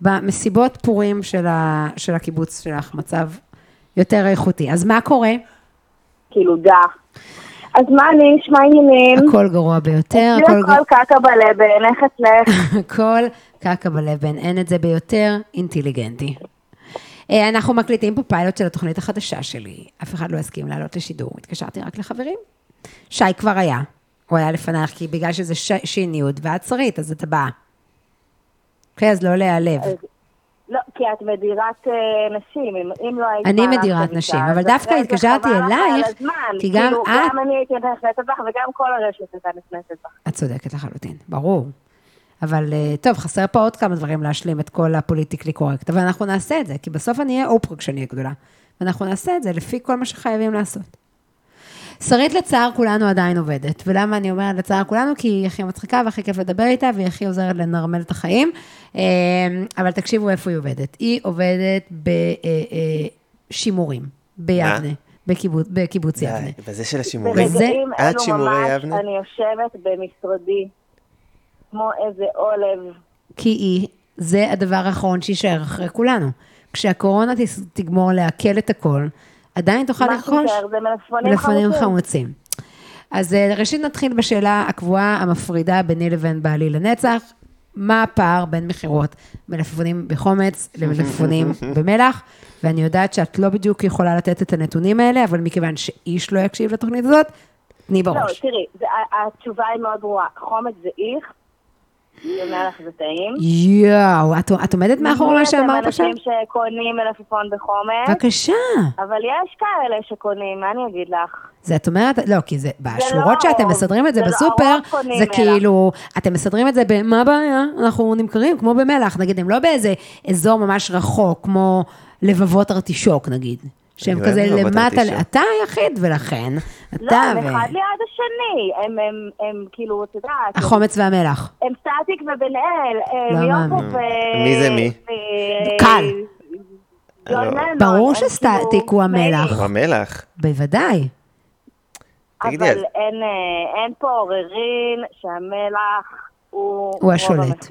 Speaker 1: במסיבות פורים של, ה, של הקיבוץ שלך, מצב יותר איכותי. אז מה קורה?
Speaker 5: כאילו, דה. אז מה ניש? מה העניינים?
Speaker 1: הכל גרוע ביותר,
Speaker 5: אצלי
Speaker 1: הכל,
Speaker 5: הכל קקה בלבן, איך אצלך?
Speaker 1: הכל קקה בלבן, אין את זה ביותר אינטליגנטי. אה, אנחנו מקליטים פה פיילוט של התוכנית החדשה שלי, אף אחד לא הסכים לעלות לשידור, התקשרתי רק לחברים. שי כבר היה, הוא היה לפנייך, כי בגלל שזה ש... שיניות ואת שרית, אז את באה. אוקיי, אז לא להיעלב.
Speaker 5: לא, כי את מדירת אה, נשים, אם, אם לא היית...
Speaker 1: אני מדירת נשים, אבל דווקא התקשרתי אלייך. כי גם
Speaker 5: כאילו,
Speaker 1: את-
Speaker 5: גם אני הייתי נכנסת בך וגם כל הרשת הייתה נכנסת בך.
Speaker 1: את צודקת לחלוטין, ברור. אבל אה, טוב, חסר פה עוד כמה דברים להשלים את כל הפוליטיקלי קורקט, אבל אנחנו נעשה את זה, כי בסוף אני אהיה אופרה כשאני אהיה גדולה. ואנחנו נעשה את זה לפי כל מה שחייבים לעשות. שרית לצער כולנו עדיין עובדת, ולמה אני אומרת לצער כולנו? כי היא הכי מצחיקה והכי כיף לדבר איתה, והיא הכי עוזרת לנרמל את החיים. אה, אבל תקשיבו איפה היא עובדת. היא עובדת בשימורים, ביבנה, בקיבוץ, בקיבוץ יבנה.
Speaker 2: בזה של השימורים.
Speaker 1: וזה-
Speaker 5: ברגעים אלו
Speaker 2: שימורי
Speaker 5: ממש,
Speaker 2: יבנה?
Speaker 5: אני יושבת במשרדי, כמו איזה עולב.
Speaker 1: כי היא, זה הדבר האחרון שיישאר אחרי כולנו. כשהקורונה תגמור לעכל את הכל, עדיין תוכל לרכוש
Speaker 5: מלפפונים חמוצים.
Speaker 1: אז אה, ראשית נתחיל בשאלה הקבועה המפרידה ביני לבין בעלי לנצח. מה הפער בין מכירות מלפפונים בחומץ למלפפונים במלח? ואני יודעת שאת לא בדיוק יכולה לתת את הנתונים האלה, אבל מכיוון שאיש לא יקשיב לתוכנית הזאת, תני
Speaker 5: לא,
Speaker 1: בראש.
Speaker 5: תראי, זה- ה- התשובה היא מאוד ברורה. חומץ זה איך, זה טעים.
Speaker 1: יואו, את, את עומדת מאחורי מה שאמרת עכשיו?
Speaker 5: אנשים שקונים מלפפון בחומץ,
Speaker 1: בבקשה.
Speaker 5: אבל יש כאלה שקונים, מה אני אגיד לך?
Speaker 1: זה את אומרת, לא, כי זה, בשורות שאתם
Speaker 5: הרוב.
Speaker 1: מסדרים את זה
Speaker 5: זה לא
Speaker 1: בסופר,
Speaker 5: קונים
Speaker 1: זה
Speaker 5: מלח.
Speaker 1: כאילו, אתם מסדרים את זה במה הבעיה? אנחנו נמכרים כמו במלח, נגיד, הם לא באיזה אזור ממש רחוק, כמו לבבות ארטישוק, נגיד. שהם כזה למטה. אתה היחיד, ולכן,
Speaker 5: לא,
Speaker 1: אתה
Speaker 5: הם
Speaker 1: ו...
Speaker 5: אחד ליד השני, הם, הם, הם כאילו, את יודעת, הם-
Speaker 1: החומץ והמלח.
Speaker 5: הם סטטיק ובן אל,
Speaker 1: לא
Speaker 5: הם יוקו
Speaker 1: מאמין.
Speaker 5: ו...
Speaker 2: מי זה מי?
Speaker 1: קל.
Speaker 2: לא.
Speaker 1: ברור
Speaker 5: הם
Speaker 1: שסטטיק הוא המלח.
Speaker 2: הוא המלח.
Speaker 1: בוודאי.
Speaker 2: תגידי,
Speaker 5: אבל אה, אין פה עוררין שהמלח הוא...
Speaker 1: הוא השולט.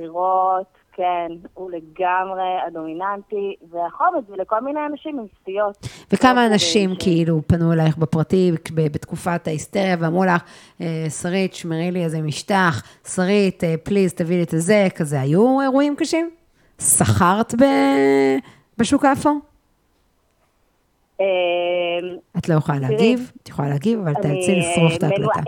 Speaker 5: כן, הוא לגמרי הדומיננטי, והחומץ זה לכל מיני אנשים עם סטיות.
Speaker 1: וכמה
Speaker 5: לא
Speaker 1: אנשים
Speaker 5: ש-
Speaker 1: כאילו פנו אלייך בפרטי בתקופת ההיסטריה ואמרו לך, "אה, שרית, שמרי לי איזה משטח, שרית, אה, פליז, תביא לי את הזה, כזה. היו אירועים קשים? שכרת ב- בשוק האפור?
Speaker 5: אה,
Speaker 1: את לא יכולה להגיב, את יכולה להגיב, אבל תאלצי לשרוף את
Speaker 5: אה,
Speaker 1: ההקלטה.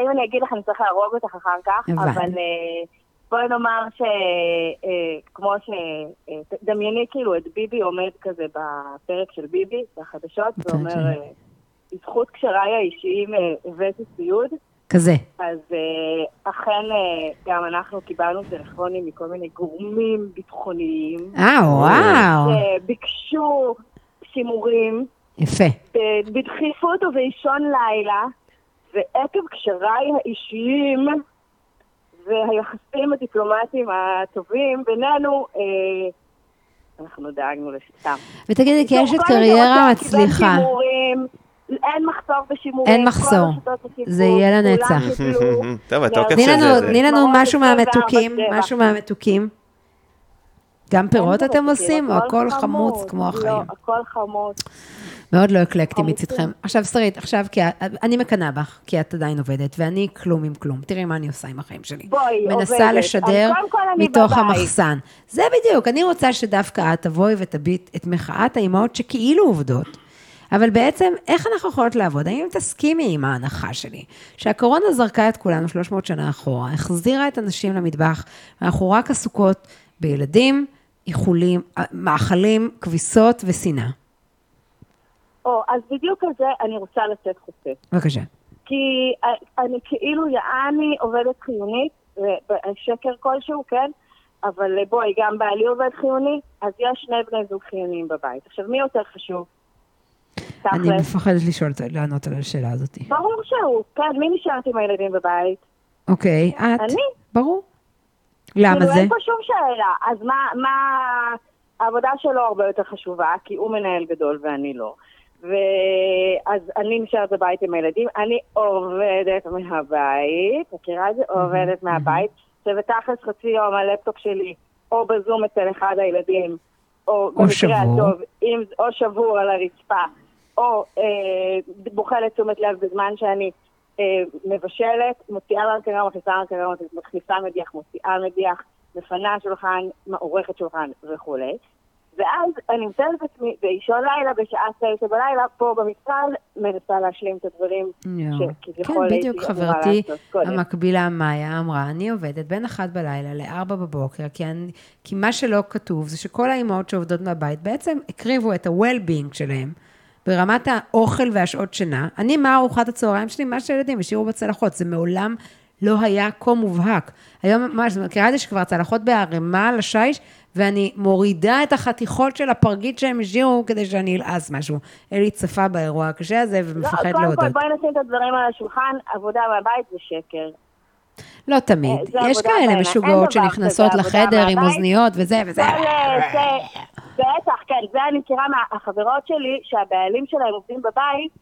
Speaker 5: אם אני אגיד לך, אני צריך להרוג אותך אחר כך. אבל אה, בואי נאמר שכמו ש... אה, ת- דמייני כאילו את ביבי עומד כזה בפרק של ביבי, בחדשות, ואומר, אה, בזכות קשריי האישיים אה, הבאתי ציוד,
Speaker 1: כזה.
Speaker 5: אז אה, אכן אה, גם אנחנו קיבלנו טלפונים מכל מיני גורמים ביטחוניים,
Speaker 1: אה, וואו.
Speaker 5: שביקשו שימורים.
Speaker 1: יפה.
Speaker 5: בדחיפות ובאישון לילה, ועקב קשריי האישיים והיחסים הדיפלומטיים הטובים בינינו, אה, אנחנו דאגנו לשיטם.
Speaker 1: ותגידי, כי יש את
Speaker 5: כל
Speaker 1: קריירה מצליחה.
Speaker 5: אין מחסור בשימורים.
Speaker 1: אין מחסור. זה יהיה לנצח.
Speaker 2: טוב, התוקף של זה.
Speaker 1: תני לנו משהו
Speaker 5: 24/7.
Speaker 1: מהמתוקים, משהו מהמתוקים. גם פירות אתם עושים, או הכל חמוץ כמו החיים?
Speaker 5: לא, הכל חמוץ.
Speaker 1: מאוד לא אקלקטי. מצדכם. עכשיו, שרית, עכשיו, כי אני מקנאה בך, כי את עדיין עובדת, ואני כלום עם כלום. תראי מה אני עושה עם החיים שלי.
Speaker 5: בואי,
Speaker 1: מנסה
Speaker 5: עובדת.
Speaker 1: לשדר
Speaker 5: כל אני
Speaker 1: מתוך
Speaker 5: בבית.
Speaker 1: המחסן. זה בדיוק, אני רוצה שדווקא את תבואי ותביט את מחאת האימהות שכאילו עובדות. אבל בעצם, איך אנחנו יכולות לעבוד? האם תסכימי עם ההנחה שלי, שהקורונה זרקה את כולנו 300 שנה אחורה, החזירה את הנשים למטבח, ואנחנו רק עסוקות בילדים, איחולים, מאכלים, כביסות ושנאה.
Speaker 5: או, אז בדיוק על זה אני רוצה לצאת חוצה.
Speaker 1: בבקשה.
Speaker 5: כי אני כאילו יעני עובדת חיונית, שקר כלשהו, כן? אבל בואי, גם בעלי עובד חיוני, אז יש שני בני זוג חיוניים בבית. עכשיו, מי יותר חשוב?
Speaker 1: אני. מפחדת לשאול, לענות על השאלה הזאת.
Speaker 5: ברור שהוא, כן, מי נשארת עם הילדים בבית?
Speaker 1: אוקיי, את?
Speaker 5: אני.
Speaker 1: ברור. למה
Speaker 5: כאילו,
Speaker 1: זה?
Speaker 5: אין פה שום שאלה. אז מה, מה... העבודה שלו הרבה יותר חשובה, כי הוא מנהל גדול ואני לא. ואז אני נשארת בבית עם הילדים, אני עובדת מהבית, מכירה את זה? עובדת מהבית, ובתכלס חצי יום הלפטופ שלי, או בזום אצל אחד הילדים, או במקרה
Speaker 1: שבור.
Speaker 5: הטוב, אם, או שבור על הרצפה, או אה, בוחלת תשומת לב בזמן שאני אה, מבשלת, מוציאה מהמקרר, מכניסה מהמקרר, מכניסה מדיח, מוציאה מדיח, מפנה שולחן, עורכת שולחן וכולי. ואז אני מוצאת את עצמי באישון לילה, בשעה תשע בלילה, פה במשרד, מנסה להשלים את הדברים
Speaker 1: יואו.
Speaker 5: שכביכול
Speaker 1: כן, בדיוק חברתי. המקבילה מאיה אמרה, אני עובדת בין אחת בלילה לארבע בבוקר, כי, אני, כי מה שלא כתוב זה שכל האימהות שעובדות מהבית בעצם הקריבו את ה-well-being שלהם. ברמת האוכל והשעות שינה. אני, מה ארוחת הצהריים שלי? מה שהילדים השאירו בצלחות. זה מעולם לא היה כה מובהק. היום ממש, מכירה את זה שכבר צלחות בערימה על השיש, ואני מורידה את החתיכות של הפרגית שהם השאירו כדי שאני אלעס משהו. אלי צפה באירוע הקשה הזה ומפחד
Speaker 5: לא, קודם
Speaker 1: להודות.
Speaker 5: כל, בואי נשים את הדברים על השולחן, עבודה מהבית זה שקר.
Speaker 1: לא תמיד.
Speaker 5: אה,
Speaker 1: יש כאלה. משוגעות שנכנסות לחדר עם. אוזניות וזה וזה.
Speaker 5: אה, בטח, כן, זה אני מכירה מהחברות שלי, שהבעלים שלהם עובדים בבית,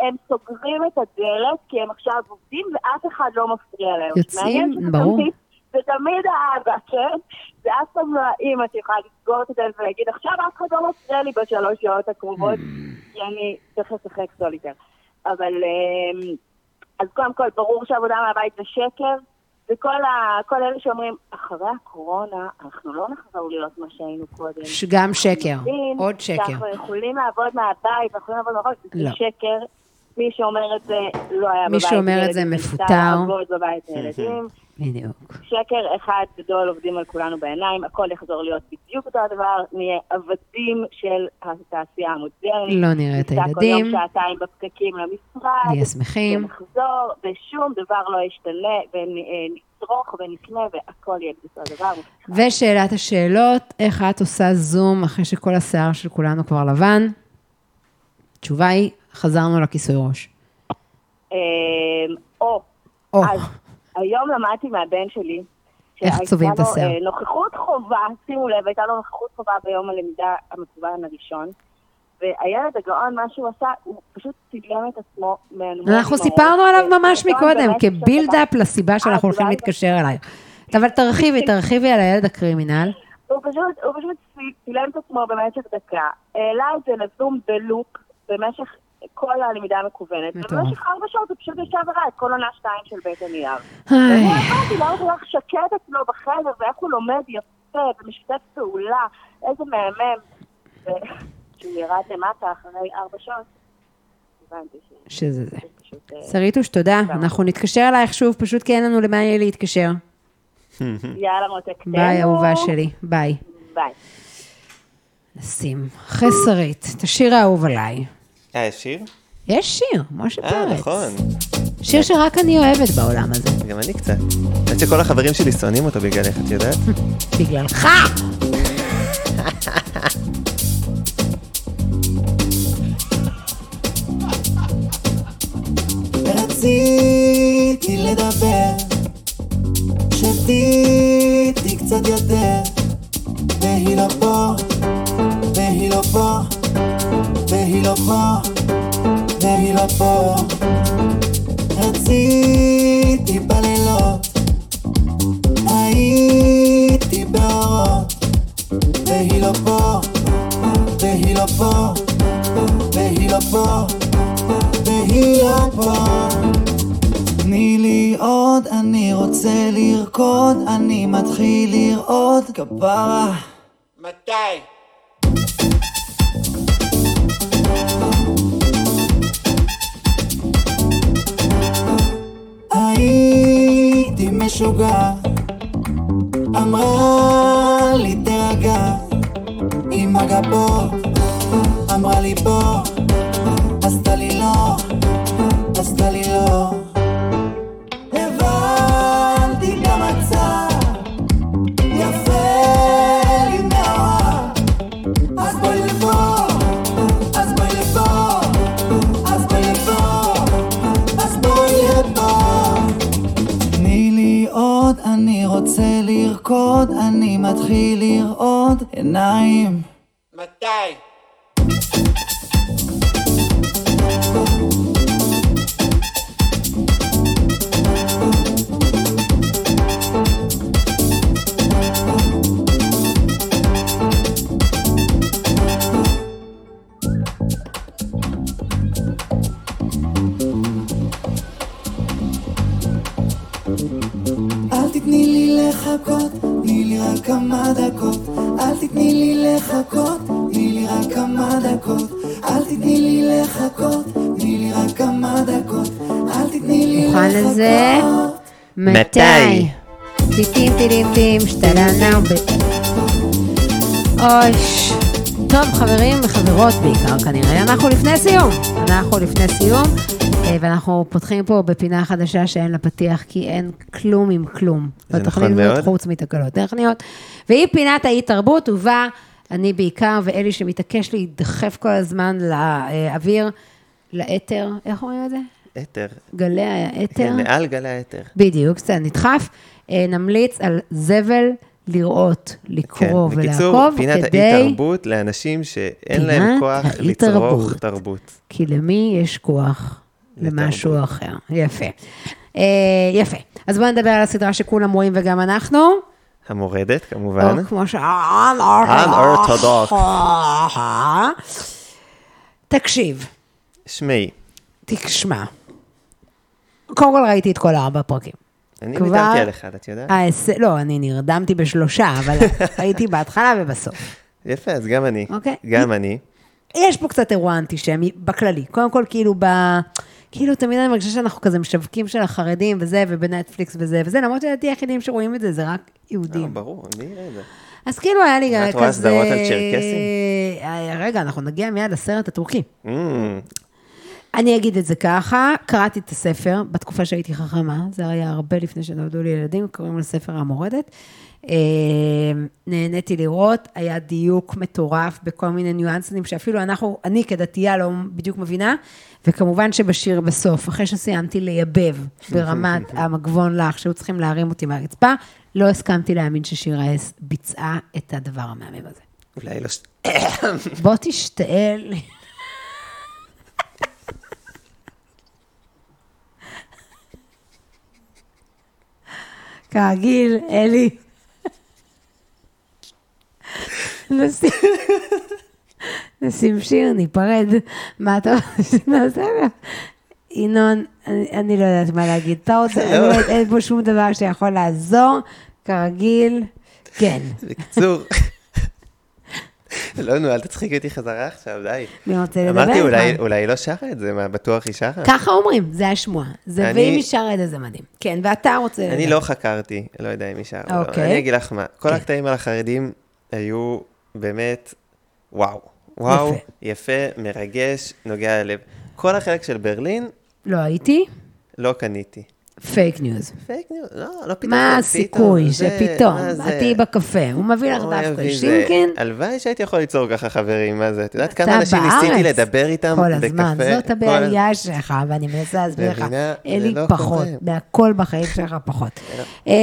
Speaker 5: הם סוגרים את הדלת כי הם עכשיו עובדים ואף אחד לא מפריע להם.
Speaker 1: יוצאים, ברור.
Speaker 5: זה תמיד האבא, כן? זה אף פעם לא האמא שיכולה לסגור את הדלת ולהגיד, עכשיו אף אחד לא מפריע לי בשלוש שעות הקרובות, כי אני צריך לשחק סוליטר. אבל, אמ, אז קודם כל, ברור שעבודה מהבית זה שקר, וכל ה, כל אלה שאומרים, אחרי הקורונה, אנחנו לא נחזור להיות מה שהיינו קודם.
Speaker 1: גם שקר,
Speaker 5: מבין
Speaker 1: עוד שקר.
Speaker 5: שאנחנו יכולים לעבוד מהבית, אנחנו יכולים לעבוד מהבית, זה
Speaker 1: לא.
Speaker 5: שקר. מי שאומר את זה לא היה
Speaker 1: מי
Speaker 5: בבית.
Speaker 1: שאומר
Speaker 5: עם
Speaker 1: את זה מפוטר.
Speaker 5: בבית עם ילדים.
Speaker 1: בדיוק.
Speaker 5: שקר אחד גדול עובדים על כולנו בעיניים, הכל יחזור להיות בדיוק אותו הדבר, נהיה עבדים של התעשייה המודרנית.
Speaker 1: לא נראה את
Speaker 5: ניסע כל יום
Speaker 1: הילדים,
Speaker 5: שעתיים בפקקים למשרד.
Speaker 1: נהיה שמחים.
Speaker 5: ונחזור, ושום דבר לא ישתנה, ונצרוך ונקנה, והכל יהיה בסדר דבר.
Speaker 1: ושאלת השאלות, איך את עושה זום אחרי שכל השיער של כולנו כבר לבן? התשובה היא, חזרנו לכיסוי ראש.
Speaker 5: אמ, או,
Speaker 1: או,
Speaker 5: אז היום למדתי מהבן שלי,
Speaker 1: איך
Speaker 5: שהייתה
Speaker 1: צובעים את
Speaker 5: לו,
Speaker 1: השיער.
Speaker 5: אה, נוכחות חובה, שימו לב, הייתה לו נוכחות חובה ביום הלמידה המקוון הראשון, והילד הגאון, מה שהוא עשה, הוא פשוט צילם את עצמו.
Speaker 1: אנחנו סיפרנו עליו ממש מקודם,
Speaker 5: נכון,
Speaker 1: כ build-up לסיבה שאנחנו
Speaker 5: אה,
Speaker 1: הולכים? להתקשר אלייך. אבל תרחיבי, תרחיבי על הילד ה criminal.
Speaker 5: הוא פשוט, הוא פשוט צילם את עצמו במשך דקה, העלה את זה לזום ב loop במשך כל הלמידה המקוונת. ובמשך ארבע שעות הוא פשוט ישב וראה את כל עונה שתיים של בית הנייר. הבנתי למה הוא כך שקט אצלו בחדר, ואיך הוא לומד יפה, ומשתף פעולה, איזה מהמם. וכשהוא ירד למטה אחרי ארבע שעות, הבנתי ש-
Speaker 1: שזה זה.
Speaker 5: אה,
Speaker 1: שריטוש, תודה. אנחנו נתקשר אלייך שוב, פשוט כי אין לנו למה יהיה להתקשר.
Speaker 5: יאללה מותק,
Speaker 1: ביי. אהובה שלי. ביי.
Speaker 5: ביי.
Speaker 1: נשים. אחרי שרית, את השיר האהוב עליי.
Speaker 2: אה, יש שיר?
Speaker 1: יש שיר, משה
Speaker 2: אה,
Speaker 1: פרץ.
Speaker 2: נכון.
Speaker 1: שיר שרק אני אוהבת בעולם הזה.
Speaker 2: גם אני קצת. האמת שכל החברים שלי שונאים אותו בגללך, את יודעת?
Speaker 1: בגללך.
Speaker 6: רציתי לדבר, שתיתי קצת יותר, והיא לא פה, והיא לא פה, והיא לא פה, והיא לא פה. רציתי בלילות, הייתי באורות, והיא לא פה, והיא לא פה, והיא לא פה, והיא לא פה. תני לי עוד, אני רוצה לרקוד, אני מתחיל לרעוד, כפרה. מתי? הייתי משוגע, אמרה לי תירגע, עם הגבות, אמרה לי בוא, עשתה לי לא, לרקוד, אני מתחיל לרעוד עיניים. מתי?
Speaker 1: מתי? טיטים טיטים טים, שתלנה ב... אויש. טוב, חברים וחברות בעיקר כנראה, אנחנו לפני סיום. אנחנו לפני סיום, אה, ואנחנו פותחים פה בפינה חדשה שאין לה פתיח, כי אין כלום עם כלום.
Speaker 2: זה נכון מאוד.
Speaker 1: חוץ מתקלות טכניות. והיא פינת האי-תרבות, ובה אני בעיקר, ואלי שמתעקש להידחף כל הזמן לאוויר, לאתר, איך אומרים את זה?
Speaker 2: אתר.
Speaker 1: גלי האתר.
Speaker 2: כן, מעל גלי האתר.
Speaker 1: בדיוק, קצת נדחף. אה, נמליץ על זבל לראות, לקרוא
Speaker 2: כן,
Speaker 1: ולעקוב,
Speaker 2: בקיצור, פינת
Speaker 1: כדי...
Speaker 2: האי-תרבות לאנשים שאין להם כוח
Speaker 1: האי-תרבות.
Speaker 2: לצרוך תרבות.
Speaker 1: כי למי יש כוח למשהו. אחר. יפה. אה, יפה. אז בואו נדבר על הסדרה שכולם רואים וגם אנחנו.
Speaker 2: המורדת, כמובן.
Speaker 1: או כמו ש...
Speaker 2: Unorthodox.
Speaker 1: תקשיב,
Speaker 2: שמעי,
Speaker 1: תשמע. קודם כל ראיתי את כל ארבע הפרקים.
Speaker 2: אני
Speaker 1: כבר-
Speaker 2: נדהמתי על אחד, את יודעת?
Speaker 1: ההס- לא, אני נרדמתי בשלושה, אבל הייתי בהתחלה ובסוף.
Speaker 2: יפה, אז גם אני.
Speaker 1: אוקיי.
Speaker 2: גם אני.
Speaker 1: יש פה קצת אירוע אנטישמי בכללי. קודם כל, כאילו, ב... כאילו, תמיד אני מרגישה שאנחנו כזה משווקים של החרדים וזה, ובנטפליקס וזה וזה, למרות שלדעתי היחידים שרואים את זה, זה רק יהודים.
Speaker 2: ברור, מי יראה את זה?
Speaker 1: אז כאילו היה לי
Speaker 2: את
Speaker 1: כזה...
Speaker 2: רואה סדרות על צ'רקסים?
Speaker 1: אה, רגע, אנחנו נגיע מיד לסרט הטורקי. אני אגיד את זה ככה, קראתי את הספר בתקופה שהייתי חכמה, זה היה הרבה לפני שנולדו לי ילדים, קוראים לספר המורדת. אה, נהניתי לראות, היה דיוק מטורף בכל מיני ניואנסים שאפילו אנחנו, אני כדתייה לא בדיוק מבינה, וכמובן שבשיר בסוף, אחרי שסיימתי לייבב ברמת המגבון לך, שהיו צריכים להרים אותי מהרצפה, לא הסכמתי להאמין ששיר האס ביצעה את הדבר המהמם הזה.
Speaker 2: אולי לא...
Speaker 1: בוא תשתעל. כרגיל, אלי. נשים, שיר, ניפרד. מה אתה רוצה שנעשה? ינון, אני, לא יודעת מה להגיד. אתה רוצה, לא אין פה שום דבר שיכול לעזור, כרגיל, כן.
Speaker 2: בקיצור, לא, נו, אל תצחיקי אותי חזרה עכשיו, די.
Speaker 1: מי רוצה לדבר
Speaker 2: אמרתי, אולי- היא לא שרה את זה, מה, בטוח היא שרה?
Speaker 1: ככה אומרים, זה השמועה. זה,
Speaker 2: אני-
Speaker 1: ואם היא שרה את זה, זה מדהים. כן, ואתה רוצה...
Speaker 2: אני. לא חקרתי, לא יודע אם היא שרה לא.
Speaker 1: אוקיי.
Speaker 2: אני אגיד לך מה, כל
Speaker 1: כן.
Speaker 2: הקטעים על החרדים היו באמת, וואו. וואו.
Speaker 1: יפה,
Speaker 2: מרגש, נוגע ללב. כל החלק של ברלין,
Speaker 1: לא הייתי,
Speaker 2: לא קניתי.
Speaker 1: פייק ניוז.
Speaker 2: פייק ניוז, לא, לא פתאום.
Speaker 1: מה הסיכוי שפתאום? את תהיי בקפה, הוא מביא לך דווקא שינקין,
Speaker 2: הלוואי שהייתי יכול ליצור ככה חברים, מה זה? את יודעת כמה אנשים ניסיתי לדבר איתם
Speaker 1: כל
Speaker 2: בקפה?
Speaker 1: הזמן, זאת
Speaker 2: כל-
Speaker 1: הבעיה שלך, ואני מנסה להסביר לך,
Speaker 2: מבינה?
Speaker 1: אין
Speaker 2: זה
Speaker 1: לי
Speaker 2: לא
Speaker 1: פחות. בהכל בחיים שלך פחות. אה,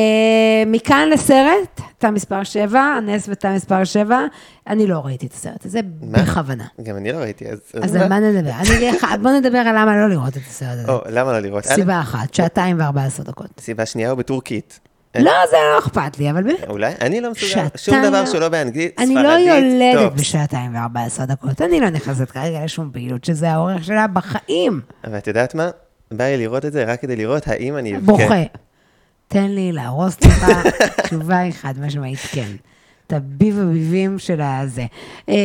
Speaker 1: מכאן לסרט, אתה מספר 7, הנס ואתה מספר 7, אני לא ראיתי את הסרט הזה? בכוונה.
Speaker 2: גם אני לא ראיתי, אז...
Speaker 1: אז על מה נדבר? אני אגיד לך, בוא נדבר על למה לא לראות את הסרט הזה.
Speaker 2: או, למה לא לראות?
Speaker 1: סיבה אחת, שעתיים וארבע עשרה דקות.
Speaker 2: סיבה שנייה הוא בטורקית.
Speaker 1: לא, זה לא אכפת לי, אבל באמת.
Speaker 2: אולי? אני לא מסוגל, שום דבר שהוא לא באנגלית,
Speaker 1: אני
Speaker 2: ספרדית,
Speaker 1: לא יולדת
Speaker 2: טוב.
Speaker 1: בשעתיים וארבע עשרה דקות, אני לא נכנסת כרגע לשום פעילות שזה האורך שלה בחיים.
Speaker 2: אבל את יודעת מה? בא לי לראות את זה רק כדי לראות האם אני.
Speaker 1: בוכה. תן לי להרוס לך, תשובה היא חד משמעית כן. את הביב הביבים של הזה. אה,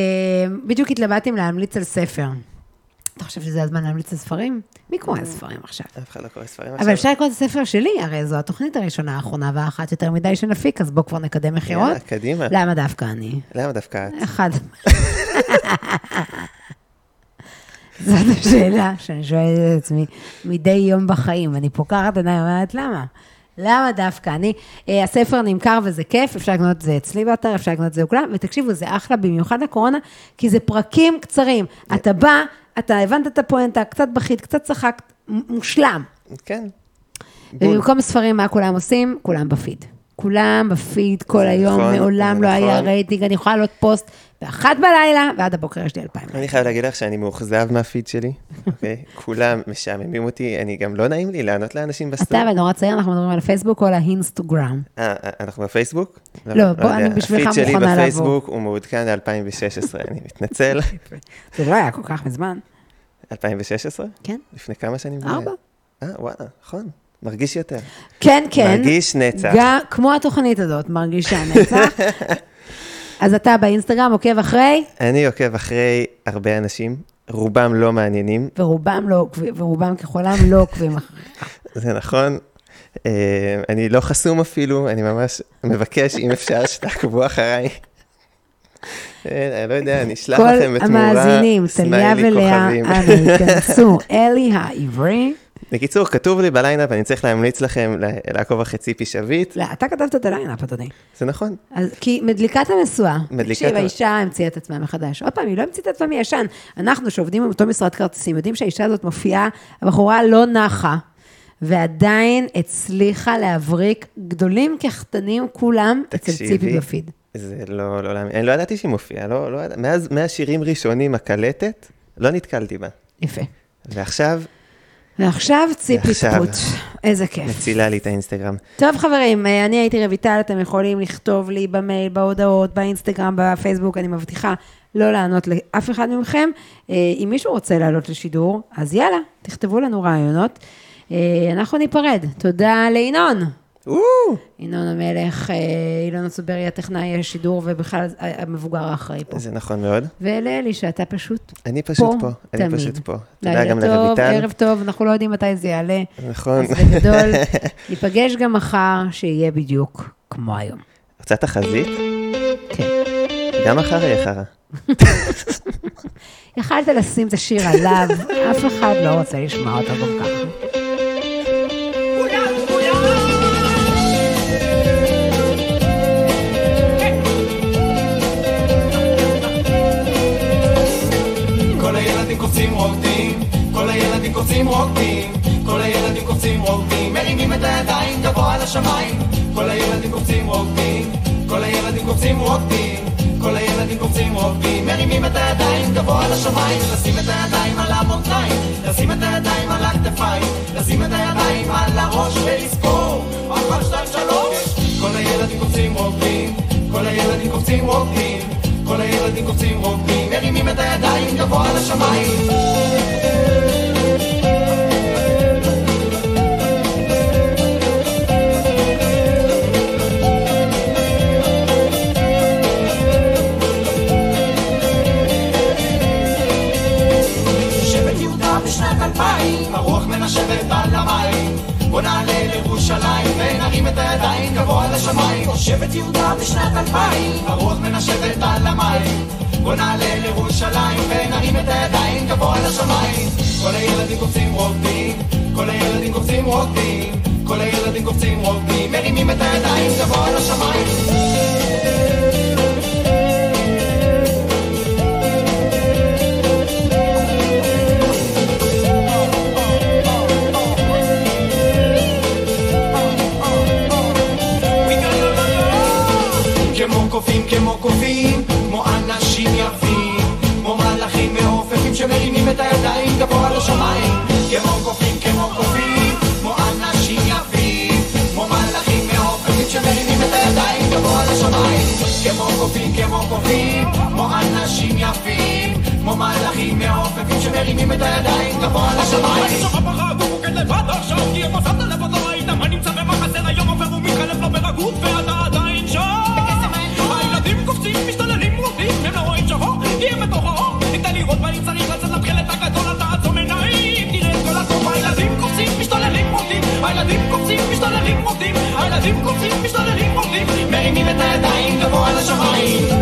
Speaker 1: בדיוק התלבטתי אם להמליץ על ספר. אתה חושב שזה הזמן להמליץ על ספרים? מי קורא ספרים עכשיו?
Speaker 2: אף אחד לא קורא ספרים
Speaker 1: אבל
Speaker 2: עכשיו.
Speaker 1: אפשר לקרוא את הספר שלי, הרי זו התוכנית הראשונה האחרונה והאחת יותר מדי שנפיק, אז בואו כבר נקדם מכירות.
Speaker 2: יאללה, קדימה.
Speaker 1: למה דווקא אני?
Speaker 2: למה דווקא את?
Speaker 1: אחד. זאת השאלה שאני שואלת את עצמי מדי יום בחיים. אני פוקחת עיניים, אומרת, למה? למה דווקא אני? אה, הספר נמכר וזה כיף, אפשר לקנות את זה אצלי באתר, אפשר לקנות את זה בכולם, ותקשיבו, זה אחלה, במיוחד לקורונה, כי זה פרקים קצרים. אתה בא, אתה הבנת את הפואנטה, קצת בכית, קצת צחקת, מושלם.
Speaker 2: כן.
Speaker 1: ובמקום ספרים, מה כולם עושים? כולם בפיד. כולם בפיד כל היום, מעולם לא היה. רייטינג, אני יכולה לעלות פוסט באחת בלילה, ועד הבוקר יש לי אלפיים.
Speaker 2: אני חייב להגיד לך שאני מאוכזב מהפיד שלי, אוקיי? כולם משעממים אותי, אני גם לא נעים לי לענות לאנשים
Speaker 1: אתה
Speaker 2: בסטורי.
Speaker 1: אבל נורא צעיר, אנחנו מדברים על פייסבוק או על האינסטגרם.
Speaker 2: אה, אנחנו בפייסבוק?
Speaker 1: לא, בוא,
Speaker 2: יודע.
Speaker 1: אני בשבילך
Speaker 2: הפיד שלי
Speaker 1: מוכנה לעבור.
Speaker 2: בפייסבוק הוא מעודכן ל-2016, אני מתנצל.
Speaker 1: זה לא היה כל כך מזמן.
Speaker 2: 2016?
Speaker 1: כן.
Speaker 2: לפני כמה שנים?
Speaker 1: ארבע.
Speaker 2: אה, וואלה, נכון. מרגיש יותר.
Speaker 1: כן, כן.
Speaker 2: מרגיש נצח.
Speaker 1: גם, כמו התוכנית הזאת, מרגישה נצח. אז אתה באינסטגרם עוקב אחרי,
Speaker 2: אני עוקב אחרי הרבה אנשים, רובם לא מעניינים,
Speaker 1: ורובם לא ורובם ככולם לא עוקבים אחריך.
Speaker 2: זה נכון. אה, אני לא חסום אפילו, אני ממש מבקש, אם אפשר, שתעקבו אחריי. אה, אני לא יודע, אני אשלח
Speaker 1: כל
Speaker 2: לכם בתמורה
Speaker 1: המאזינים, טליה ולאה. אנא ייכנסו, אלי העברי.
Speaker 2: בקיצור, כתוב לי ב line-up, אני צריך להמליץ לכם לעקוב אחרי ציפי שביט.
Speaker 1: לא, אתה כתבת את ה line-up, אדוני.
Speaker 2: זה נכון.
Speaker 1: אז, כי מדליקת המשואה,
Speaker 2: מדליקת
Speaker 1: תקשיב, האישה המציאה את עצמה מחדש. עוד פעם, היא לא המציאה את עצמה מישן. אנחנו, שעובדים עם אותו משרד כרטיסים, יודעים שהאישה הזאת מופיעה, הבחורה לא נחה, ועדיין הצליחה להבריק גדולים כקטנים כולם אצל ציפי בפיד.
Speaker 2: זה לא, לא. אני לא ידעתי שהיא מופיעה, לא, לא. מאז, מאז שירים ראשונים, הקלטת, לא נתקלתי בה.
Speaker 1: יפה.
Speaker 2: ועכשיו,
Speaker 1: ועכשיו ציפי. טפוט. איזה כיף.
Speaker 2: מצילה לי את האינסטגרם.
Speaker 1: טוב חברים, אה, אני הייתי רויטל, אתם יכולים לכתוב לי במייל, בהודעות, באינסטגרם, בפייסבוק, אני מבטיחה לא לענות לאף אחד מכם. אה, אם מישהו רוצה לעלות לשידור, אז יאללה, תכתבו לנו רעיונות. אה, אנחנו ניפרד. תודה לינון. ינון המלך, אה, אילון הצוברי, הטכנאי השידור, ובכלל המבוגר האחראי פה.
Speaker 2: זה נכון מאוד.
Speaker 1: ולאלי, שאתה פשוט
Speaker 2: אני פשוט פה, אני
Speaker 1: תמיד.
Speaker 2: פשוט פה. תודה גם לרויטל.
Speaker 1: ערב טוב, אנחנו לא יודעים מתי זה יעלה.
Speaker 2: נכון.
Speaker 1: אז בגדול, ניפגש גם מחר, שיהיה בדיוק כמו היום.
Speaker 2: רוצה תחזית?
Speaker 1: כן.
Speaker 2: גם מחר יהיה חרא.
Speaker 1: יכלת לשים את השיר עליו, אף אחד לא רוצה לשמוע אותו גם ככה.
Speaker 7: הילדים קופצים רוקדים, כל הילדים קופצים רוקדים, כל הילדים קופצים רוקדים, מרימים את הידיים גבוה לשמיים, כל הילדים קופצים רוקדים, כל הילדים קופצים רוקדים, כל הילדים קופצים רוקדים, מרימים את הידיים גבוה לשמיים, לשים את הידיים על המותניים, לשים את הידיים על הכתפיים, לשים את הידיים על הראש ולזכור, אחת, שתיים, שלוש. הילדים קופצים רוקדים, כל הילדים קופצים רוקדים, כל הילדים קופצים רוקדים, מרימים את הידיים גבוה לשמיים. שבט יהודה בשנת אלפיים, הרוח מנשבת על המים. בוא נעלה לירושלים ונרים את הידיים גבוה לשמיים. שבט יהודה בשנת אלפיים, הרוח מנשבת על המים. בוא נעלה לירושלים ונרים את הידיים גבוה לשמיים. כל הילדים קופצים רוקדים, כל הילדים קופצים רוקדים, כל הילדים קופצים רוקדים, מרימים את הידיים גבוה לשמיים. לשמיים. כמו קופים, כמו קופים, כמו אנשים יפים, כמו מלאכים מעופפים שמרימים את הידיים גבוה לשמיים. כמו קופים, כמו קופים, כמו אנשים יפים, כמו מלאכים מעופפים שמרימים את הידיים גבוה לשמיים.
Speaker 8: אני שוכב בחג ומוקד לבד עכשיו כי אם עושה לב עוד לא ראית מה נמצא במחסר היום עובר ומתחלף לו ברגות ואתה
Speaker 4: עולים עובדים, הילדים
Speaker 8: קופצים, משתוללים עובדים,
Speaker 7: מרימים את הידיים גבוה לשמיים.